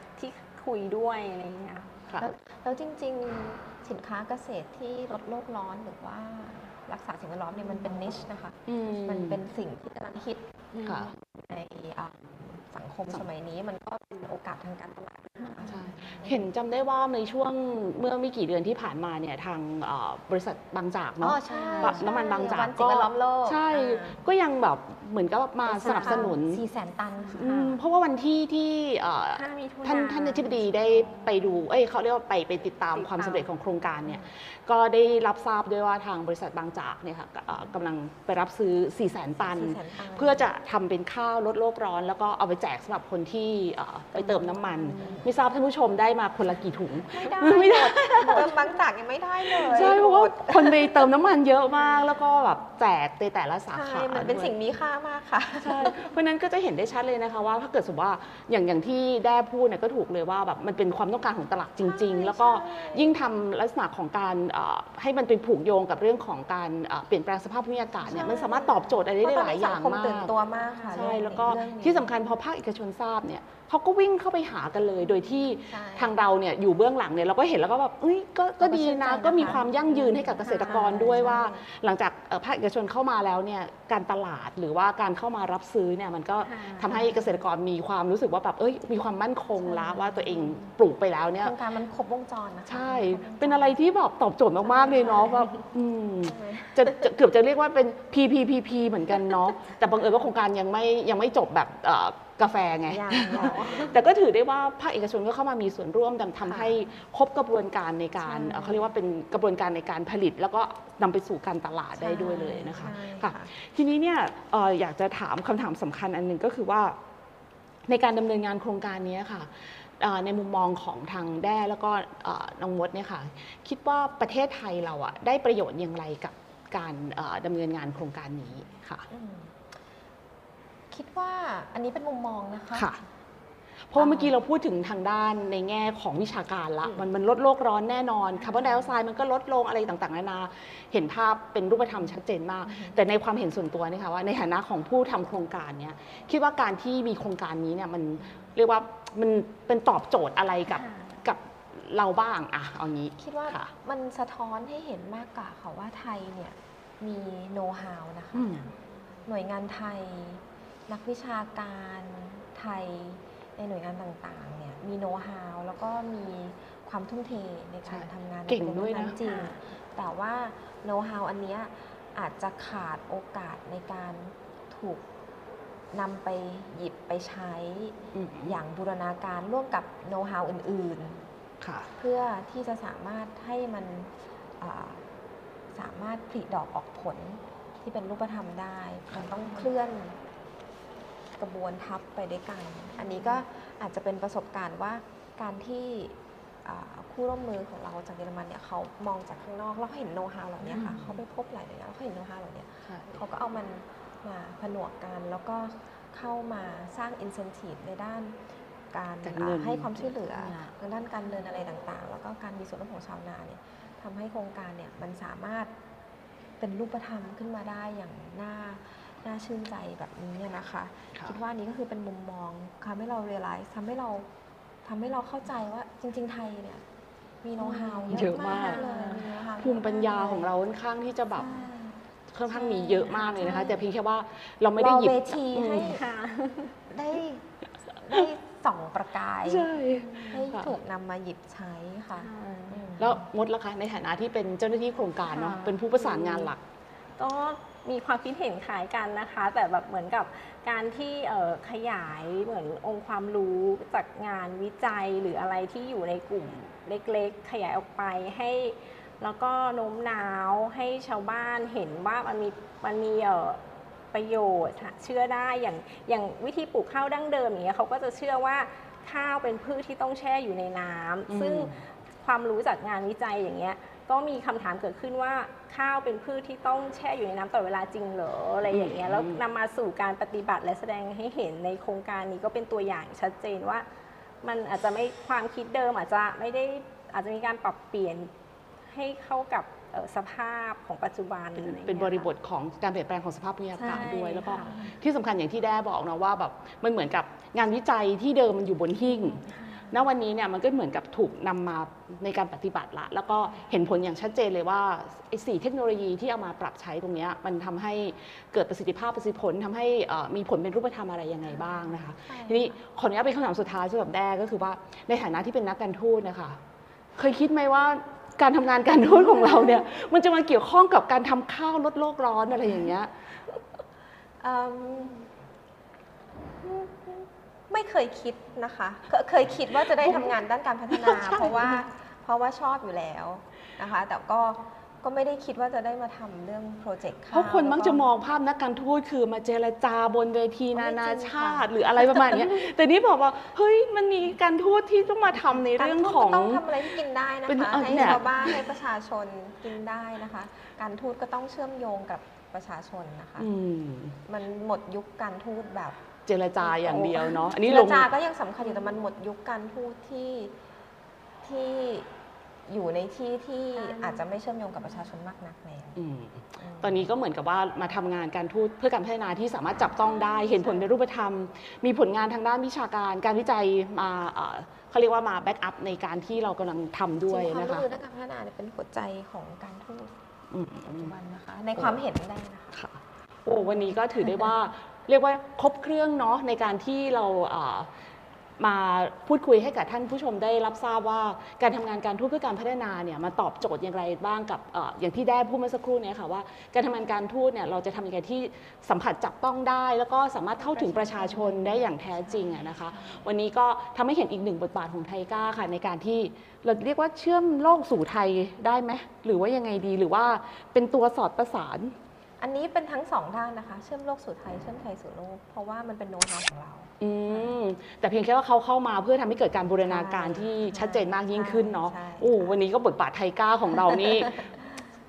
Speaker 3: คุยด้วยอะไรเงี้ย
Speaker 1: ค่ะ
Speaker 2: แล้วแล้วจริงๆสินค้าเกษตรที่ลดโลกร้อนหรือว่ารักษาสิ่งแวดล้อมเนี่ยมันเป็นนิชนะคะ
Speaker 1: อื
Speaker 2: มันเป็นสิ่งที่กำลังฮิต
Speaker 1: ค่ะ
Speaker 2: ในอ่าสังคมสมัยนี้มันก็เป็นโอกาสทางการตลาด ใใช่
Speaker 1: เห็นจำได้ว่าในช่วงเมื่อไม่กี่เดือนที่ผ่านมาเนี่ยทางเอ่อบริษัทบางจาก
Speaker 2: อ๋
Speaker 1: เนาะ
Speaker 2: อใช่
Speaker 1: แบบน้ำมันบางจาก
Speaker 2: วันสิ่งแวดล้อมโลก
Speaker 1: ใช่
Speaker 2: อ่า
Speaker 1: ก็ยังแบบเหมือนกับมาสนับสนุน
Speaker 2: สี่แสนตันค่ะ
Speaker 1: อืมเพราะว่าวันที่ที่เอ่อ
Speaker 3: ห้ามิถุ
Speaker 1: ท่านท่านอธิบดีได้ไปดู เอ้ยเขาเรียกว่าไปไปติดตามความสำเร็จของโครงการเนี่ย ก็ได้รับทราบด้วยว่าทางบริษัทบางจากเนี่ยค่ะเอ่อกำลังไปรับซื้อ 4 0 0 0 0 0 ตัน
Speaker 2: 400,000ตัน
Speaker 1: เพื่อจะทำเป็นข้าวลดโลกร้อน แล้วก็เอาไปแจกสำหรับคนที่เอ่อไปเติมน้ำมันไม่ทราบท่านผู้ชมได้มาคนละกี่ถุง
Speaker 2: ไม่ได้
Speaker 1: ไม่ได้
Speaker 2: หมดเติมบางจากยังไม่ได้เลย
Speaker 1: ใช่เพราะว่า
Speaker 2: หมด
Speaker 1: คนไปเติมน้ำมันเยอะมาก แล้วก็แบบแจกในแต่ละสา
Speaker 2: ใช่
Speaker 1: ขา
Speaker 2: มันเป็น
Speaker 1: ด้วย
Speaker 2: สิ่งมีค่ามากค่ะ
Speaker 1: ใช่เพราะฉะนั้นก็จะเห็นได้ชัดเลยนะคะว่าถ้าเกิดสมมติว่าอย่างอย่างที่แด้พูดเนี่ยก็ถูกเลยว่าแบบมันเป็นความต้องการของตลาดจริง ๆ แล้วก็ยิ่งทำลักษณะของการเอ่อให้มันเป็นผูกโยงกับเรื่องของการเอ่อเปลี่ยนแปลงสภาพภูมิอากาศเนี่ยมันสามารถตอบโจทย์อะไรได้หลายอย่าง
Speaker 2: เพระตน
Speaker 1: มา
Speaker 2: นี้สังคมตื่น
Speaker 1: ก
Speaker 2: ตัวมากค่ะ
Speaker 1: ใช่
Speaker 2: เรื่อง
Speaker 1: แล้วก็
Speaker 2: เรื่องนี้
Speaker 1: ที่สำคัญพอภาคเอกชนทราบเนี่ยเขาก็วิ่งเข้าไปหากันเลยโดยที่
Speaker 2: ใช่
Speaker 1: ทางเราเนี่ยอยู่เบื้องหลังเนี่ยเราก็เห็นแล้วก็แบบเอ้ยก็ก็ดี
Speaker 2: เราก็ชื่นใจ
Speaker 1: นะ
Speaker 2: นะคะ
Speaker 1: ก็มีความยั่งยืนให้กับเกษตรกรด้วย
Speaker 2: ใช่
Speaker 1: ว่า หลังจากเอ่อภาคเอกชนเข้ามาแล้วเนี่ยการตลาดหรือว่าการเข้ามารับซื้อเนี่ยมันก็
Speaker 3: ค่ะ
Speaker 1: ทำให้เกษตรกรมีความรู้สึกว่าแบบเอ้ยมีความมั่นคงแล้วว่าตัวเองปลูกไปแล้วเนี่ย
Speaker 2: โครงการมันครบวงจรนะคะ
Speaker 1: ใช่
Speaker 2: ครบวงจ
Speaker 1: เป็นอะไรที่แบบตอบโจทย์มาก ๆ เลยเนาะ
Speaker 2: ใช่
Speaker 1: แบบอืม
Speaker 2: ใช่ไหม
Speaker 1: จะจะเกือบจะเรียกว่าเป็น PPPP เหมือนกันเนาะ แต่บังเอิญว่าโครงการยังไม่ยังไม่จบแบบเอ่อ กาแฟไง
Speaker 2: ยังยัง
Speaker 1: แต่ก็ถือได้ว่าภาคเอกชนก็เข้ามามีส่วนร่วมทำทำให้ครบกระบวนการในการ
Speaker 2: ใช่
Speaker 1: เอ่อเขาเรียกว่าเป็นกระบวนการในการผลิต แล้วก็นำไปสู่การตลาดได้ด้วยเลยนะคะ
Speaker 2: ใช่
Speaker 1: ค่ะ
Speaker 2: ค่ะ
Speaker 1: ทีนี้เนี่ยเอ่ออยากจะถามคำถามสำคัญอันหนึ่งก็คือว่า ในการดำเนินงานโครงการนี้ค่ะเอ่อในมุมมองของทางแด้แล้วก็เอ่อน้องมดเนี่ยค่ะ คิดว่าประเทศไทยเราอะได้ประโยชน์อย่างไรกับการเอ่อดำเนินงานโครงการนี้ค่ะ
Speaker 2: อืม คิดว่าอันนี้เป็นมุมมองนะคะ
Speaker 1: ค่ะ เพราะว่าเมื่อกี้เราพูดถึงทางด้านในแง่ของวิชาการละ มันมันลดโลกร้อนแน่นอนคาร์บอนไดออกไซด์มันก็ลดลงอะไรต่างๆนานา เห็นภาพเป็นรูปธรรมชัดเจนมาก แต่ในความเห็นส่วนตัวเนี่ยค่ะว่าในฐานะของผู้ทำโครงการเนี่ยคิดว่าการที่มีโครงการนี้เนี่ยมันเรียกว่ามันเป็นตอบโจทย์อะไรกับกับเราบ้างอะเอางี้
Speaker 2: คิดว่า
Speaker 1: ค่ะ
Speaker 2: มันสะท้อนให้เห็นมากกว่าค่ะว่าไทยเนี่ยมีโน้ตฮาวนะคะ
Speaker 1: อืม
Speaker 2: หน่วยงานไทย นักวิชาการไทยในหน่วยงานต่างๆเนี่ยมีโน้ตฮาวแล้วก็มีความทุ่มเทในการ
Speaker 1: ใช่
Speaker 2: ทำงาน
Speaker 1: เก่ง
Speaker 2: ใน
Speaker 1: ด้วยนะ
Speaker 2: นั้นจริง แต่ว่าโน้ตฮาวอันเนี้ยอาจจะขาดโอกาสในการถูกนำไปหยิบไปใช้
Speaker 1: อืม
Speaker 2: อย่างบูรณาการร่วมกับโน้ตฮาวอื่นๆ
Speaker 1: ค่ะ
Speaker 2: เพื่อที่จะสามารถให้มันอ่าสามารถผลิดอกออกผลที่เป็นรูปธรรมได้ มันต้องเคลื่อน กระบวนทับไปด้วยกัน อันนี้ก็อาจจะเป็นประสบการณ์ว่าการที่อ่าคู่ร่วมมือของเราจากเยอรมันเนี่ยเขามองจากข้างนอกแล้วเขาเห็นโน้ตฮาวเหล่านี้ค่ะ
Speaker 1: อืม
Speaker 2: เขาไปพบหลายหน่วยงานแล้วเขาเห็นโน้ตฮาวเหล่านี้
Speaker 1: ใช่
Speaker 2: เขาก็เอามันมาผนวกกันแล้วก็เข้ามาสร้าง incentive ในด้านการ
Speaker 1: การเงิน
Speaker 2: อ่าให้ความช่วยเหลือ
Speaker 1: ค่ะ
Speaker 2: ทางด้านการเงินอะไรต่างๆ แล้วก็การมีส่วนร่วมของชาวนาเนี่ยทำให้โครงการเนี่ยมันสามารถเป็นรูปธรรมขึ้นมาได้อย่างน่า น่าชื่นใจแบบนี้เนี่ยนะคะ
Speaker 1: ค่ะ
Speaker 2: คิดว่านี้ก็คือเป็นมุมมองทำให้เรา realize ทำให้เราทำให้เราเข้าใจว่าจริง ๆ ไทยเนี่ย มีโน้ตฮาวเย
Speaker 1: เย
Speaker 2: อะ
Speaker 1: อะ
Speaker 2: มามา
Speaker 1: กก
Speaker 2: เลยมี know-how
Speaker 1: ภูมิปัญญาของเราค่อนข้างที่จะแบบ
Speaker 2: ใช่
Speaker 1: ค่อนข้างมีเยอะมากเลยนะคะ แต่เพียงแค่ว่าเราไม่ได้
Speaker 2: รอ
Speaker 1: หยิบ
Speaker 2: เวที
Speaker 1: อืม
Speaker 2: ให้
Speaker 3: ค่ะ
Speaker 2: ได้ได้ส่องประกาย
Speaker 1: ใช่
Speaker 2: ให้
Speaker 1: ค่ะ
Speaker 2: ถูกนำมาหยิบใช้ค่ะอืม
Speaker 1: แล้วมดล่ะคะในฐานะที่เป็นเจ้าหน้าที่โครงการเนาะ
Speaker 3: ค่ะ
Speaker 1: เป็นผู้ประสานงานหลัก
Speaker 3: ก็ มีความคิดเห็นคล้ายกันนะคะ แต่แบบเหมือนกับการที่เอ่อขยายเหมือนองค์ความรู้จากงานวิจัยหรืออะไรที่อยู่ในกลุ่มเล็กๆ ขยายออกไปให้ แล้วก็โน้มน้าวให้ชาวบ้านเห็นว่ามันมีมันมีเอ่อประโยชน์ค่ะเชื่อได้อย่างอย่างวิธีปลูกข้าวดั้งเดิมอย่างเงี้ยเขาก็จะเชื่อว่าข้าวเป็นพืชที่ต้องแช่อยู่ในน้ำ
Speaker 1: อืม
Speaker 3: ซึ่งความรู้จากงานวิจัยอย่างเงี้ย ก็มีคำถามเกิดขึ้นว่าข้าวเป็นพืชที่ต้องแช่อยู่ในน้ำตลอดเวลาจริงเหรออะไรอย่างเงี้ยแล้วนำมาสู่การปฏิบัติและแสดงให้เห็นในโครงการนี้ก็เป็นตัวอย่างชัดเจนว่า มันอาจจะไม่ความคิดเดิมอาจจะไม่ได้อาจจะมีการปรับเปลี่ยนให้เข้ากับเอ่อสภาพของปัจจุบัน
Speaker 1: เป็น
Speaker 3: อะไรอย่าง
Speaker 1: เป็น
Speaker 3: งี้ย
Speaker 1: บริบทของการเปลี่ยนแปลงของสภาพภูมิอากาศ
Speaker 3: ใช่
Speaker 1: ด้วย แล้วก็
Speaker 3: ค่ะ
Speaker 1: ที่สำคัญอย่างที่แด้บอกนะว่าแบบมันเหมือนกับงานวิจัยที่เดิมมันอยู่บนหิ้ง ณวันนี้เนี่ยมันก็เหมือนกับถูกนำมาในการปฏิบัติละ แล้วก็เห็นผลอย่างชัดเจนเลยว่าไอ้สี่เทคโนโลยีที่เอามาปรับใช้ตรงเนี้ยมันทำให้เกิดประสิทธิภาพประสิทธิผลทำให้เอ่อมีผลเป็นรูปธรรมอะไรยังไงบ้างนะคะ ทีนี้ขออนุญาตเป็นคำถามสุดท้ายสำหรับแด้ก็คือว่าในฐานะที่เป็นนักการทูตนะคะ เคยคิดไหมว่าการทำงานการทูตของเราเนี่ยมันจะมาเกี่ยวข้องกับการทำข้าวลดโลกร้อนอะไรอย่างเงี้ย
Speaker 2: เอิ่ม ไม่เคยคิดนะคะเคเคยคิดว่าจะได้ทำงานด้านการพัฒนา
Speaker 1: ใช่
Speaker 2: เพราะว่าเพราะว่าชอบอยู่แล้วนะคะ แต่ก็ก็ไม่ได้คิดว่าจะได้มาทำเรื่องโปรเจกต์
Speaker 1: เพราะคนมักจะมองภาพนักการทูตคือมาเจรจาบนเวทีนานาชาติ หรืออะไรประมาณเนี้ยแต่นี่บอกว่าเฮ้ยมันมีการทูตที่ต้องมาทำในเรื่องของ
Speaker 2: การทูตก็ต้องทำอะไรที่กินได้นะ
Speaker 1: เป็น
Speaker 2: คะ
Speaker 1: เออ
Speaker 2: ให้
Speaker 1: เนี่ย
Speaker 2: ชาวบ้านให้ประชาชนกินได้นะคะ การทูตก็ต้องเชื่อมโยงกับประชาชนนะคะ
Speaker 1: อืม
Speaker 2: มันหมดยุคการทูตแบบ
Speaker 1: เจรจาอย่างเดียวเนาะอันนี้
Speaker 2: เจ
Speaker 1: ล
Speaker 2: รงจาก็ยังสำคัญอยู่แต่มันหมดยุคการทูตที่ที่อยู่ในที่ที่อาจจะไม่เชื่อมโยงกับประชาชนมากนักแล้ว
Speaker 1: อืมตอนนี้ก็เหมือนกับว่ามาทำงานการทูตเพื่อการพัฒนาที่สามารถจับต้องได้ เห็นผลเป็นรูปธรรม มีผลงานทางด้านวิชาการ การวิจัยมาเอ่อเขาเรียกว่ามาแบ็กอัพในการที่เรากำลังทำด้วย
Speaker 2: จริงๆความ
Speaker 1: นะ
Speaker 2: ร่ว
Speaker 1: คะ
Speaker 2: มมือด้านการพัฒนาเนี่ยเป็นหัวใจของการทูต
Speaker 1: อืม
Speaker 2: ปัจจุบันนะคะ ในความเห็นได้นะคะ
Speaker 1: ค่ะโอ้วันนี้ก็ถือได้ว่า เรียกว่าครบเครื่องเนาะในการที่เรามาพูดคุยให้กับท่านผู้ชมได้รับทราบว่าการทำงานการทูตเพื่อการพัฒนาเนี่ยมาตอบโจทย์อย่างไรบ้างกับออย่างที่แด้พูดเมื่อสักครู่นี้ค่ะว่าการทำงานการทูตเนี่ยเราจะทำยังไงที่สัมผัสจับต้องได้ แล้วก็สามารถเข้าถึงประชาชนได้อย่างแท้จริงะนะคะ วันนี้ก็ทำให้เห็นอีกหนึ่งบทบาทของไทก้าค่ะในการที่เราเรียกว่าเชื่อมโลกสู่ไทยได้ไหมหรือว่ายังไงดีหรือว่าเป็นตัวสอดประสาน
Speaker 2: อันนี้เป็นทั้งสองด้านนะคะ เชื่อมโลกสู่ไทย เชื่อมไทยสู่โลก เพราะว่ามันเป็นโน้ตฮาวของเรา
Speaker 1: อืมแต่เพียงแค่ว่าเขาเข้ามาเพื่อทำให้เกิดการบูรณาการที่ชัดเจนมากยิ่งขึ้นเนาะ
Speaker 2: ใช่
Speaker 1: โอ้วันนี้ก็บทบาทไทก้าของเรานี่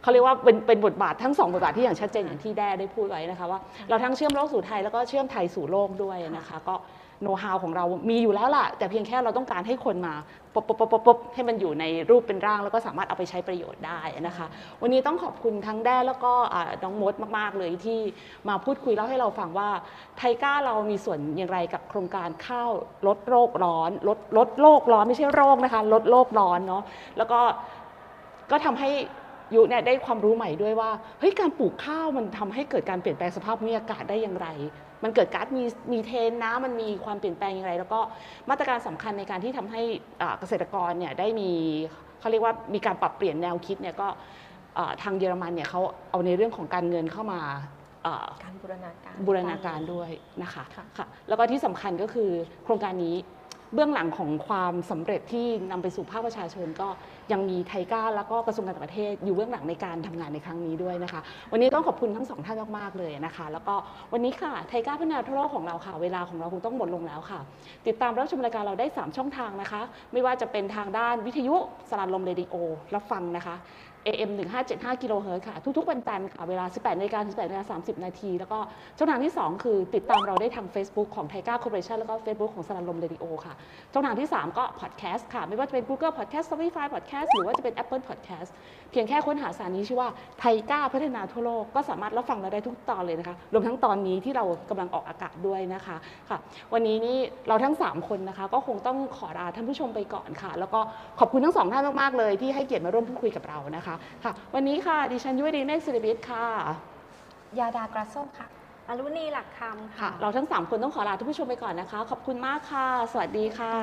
Speaker 1: เขาเรียกว่าเป็นเป็นบทบาททั้งสองบทบาทที่อย่างชัดเจนอย่างที่แด้ได้พูดไว้นะคะว่าเราทั้งเชื่อมโลกสู่ไทยแล้วก็เชื่อมไทยสู่โลกด้วยนะคะ ก็ โน้ตฮาวของเรามีอยู่แล้วล่ะ แต่เพียงแค่เราต้องการให้คนมาปบปบปบปบปให้มันอยู่ในรูปเป็นร่าง แล้วก็สามารถเอาไปใช้ประโยชน์ได้นะคะ วันนี้ต้องขอบคุณทั้งแด้แล้วก็น้องมดมากๆเลยที่มาพูดคุยเล่าให้เราฟังว่าไทก้าเรามีส่วนอย่างไรกับโครงการข้าวลดโรคร้อนลดลดโลกร้อนไม่ใช่โรคนะคะ ลดโลกร้อนเนาะแล้วก็ก็ทำให้ยุเนี่ยได้ความรู้ใหม่ด้วยว่าเฮ้ยการปลูกข้าวมันทำให้เกิดการเปลี่ยนแปลงสภาพภูมิอากาศได้อย่างไร มันเกิดก๊าซมีมีเทนนะมันมีความเปลี่ยนแปลงอย่างไร แล้วก็มาตรการสำคัญในการที่ทำให้อ่าเกษตรกรเนี่ยได้มีเขาเรียกว่ามีการปรับเปลี่ยนแนวคิดเนี่ยก็อ่าทางเยอรมันเนี่ยเขาเอาในเรื่องของการเงินเข้ามาอ่า
Speaker 2: การบูรณาการ
Speaker 1: บูรณาการด้วยนะคะ
Speaker 2: ค่ะ
Speaker 1: ค่ะแล้วก็ที่สำคัญก็คือโครงการนี้ เบื้องหลังของความสำเร็จที่นำไปสู่ภาคประชาชน ก็ยังมี TICA แล้วก็กระทรวงการต่างประเทศอยู่เบื้องหลังในการทำงานในครั้งนี้ด้วยนะคะ วันนี้ต้องขอบคุณทั้งสองท่านมากๆเลยนะคะ แล้วก็วันนี้ค่ะ TICA พัฒนาทั่วโลกของเราค่ะ เวลาของเราคงต้องหมดลงแล้วค่ะ ติดตามรับชมรายการเราได้ 3 ช่องทางนะคะ ไม่ว่าจะเป็นทางด้านวิทยุสราญรมเรดิโอรับฟังนะคะ AM 1575กิโลเฮิรตซ์ค่ะ ทุกๆวันจันทร์ค่ะ เวลา 18นาฬิกาถึง18นาฬิกา30 นาที แล้วก็ช่องทางที่ 2 คือติดตามเราได้ทาง Facebook ของ TICA Cooperation แล้วก็ Facebook ของสราญรมเรดิโอค่ะ ช่องทางที่ 3 ก็พอดแคสต์ค่ะ ไม่ว่าจะเป็น Google Podcast Spotify Podcast หรือว่าจะเป็น Apple Podcast เพียงแค่ค้นหาสารนี้ชื่อว่าไทก้าพัฒนาทั่วโลกก็สามารถรับฟังเราได้ทุกตอนเลยนะคะ รวมทั้งตอนนี้ที่เรากำลังออกอากาศด้วยนะคะค่ะ วันนี้นี่เราทั้ง 3 คนนะคะ ก็คงต้องขอลาท่านผู้ชมไปก่อนค่ะ แล้วก็ขอบคุณทั้งสองท่านมากๆเลยที่ให้เกียรติมาร่วมพูดคุยกับเรานะคะค่ะวันนี้ค่ะดิฉันยุวดีเมฆศิริบิทค่ะ
Speaker 2: ยาดากราส้มค่ะ
Speaker 3: อรุณีหลักคำ
Speaker 1: ค่ะ
Speaker 3: ค่ะ
Speaker 1: เราทั้ง 3 คนต้องขอลาท่านผู้ชมไปก่อนนะคะ ขอบคุณมากค่ะ สวัสดีค่ะ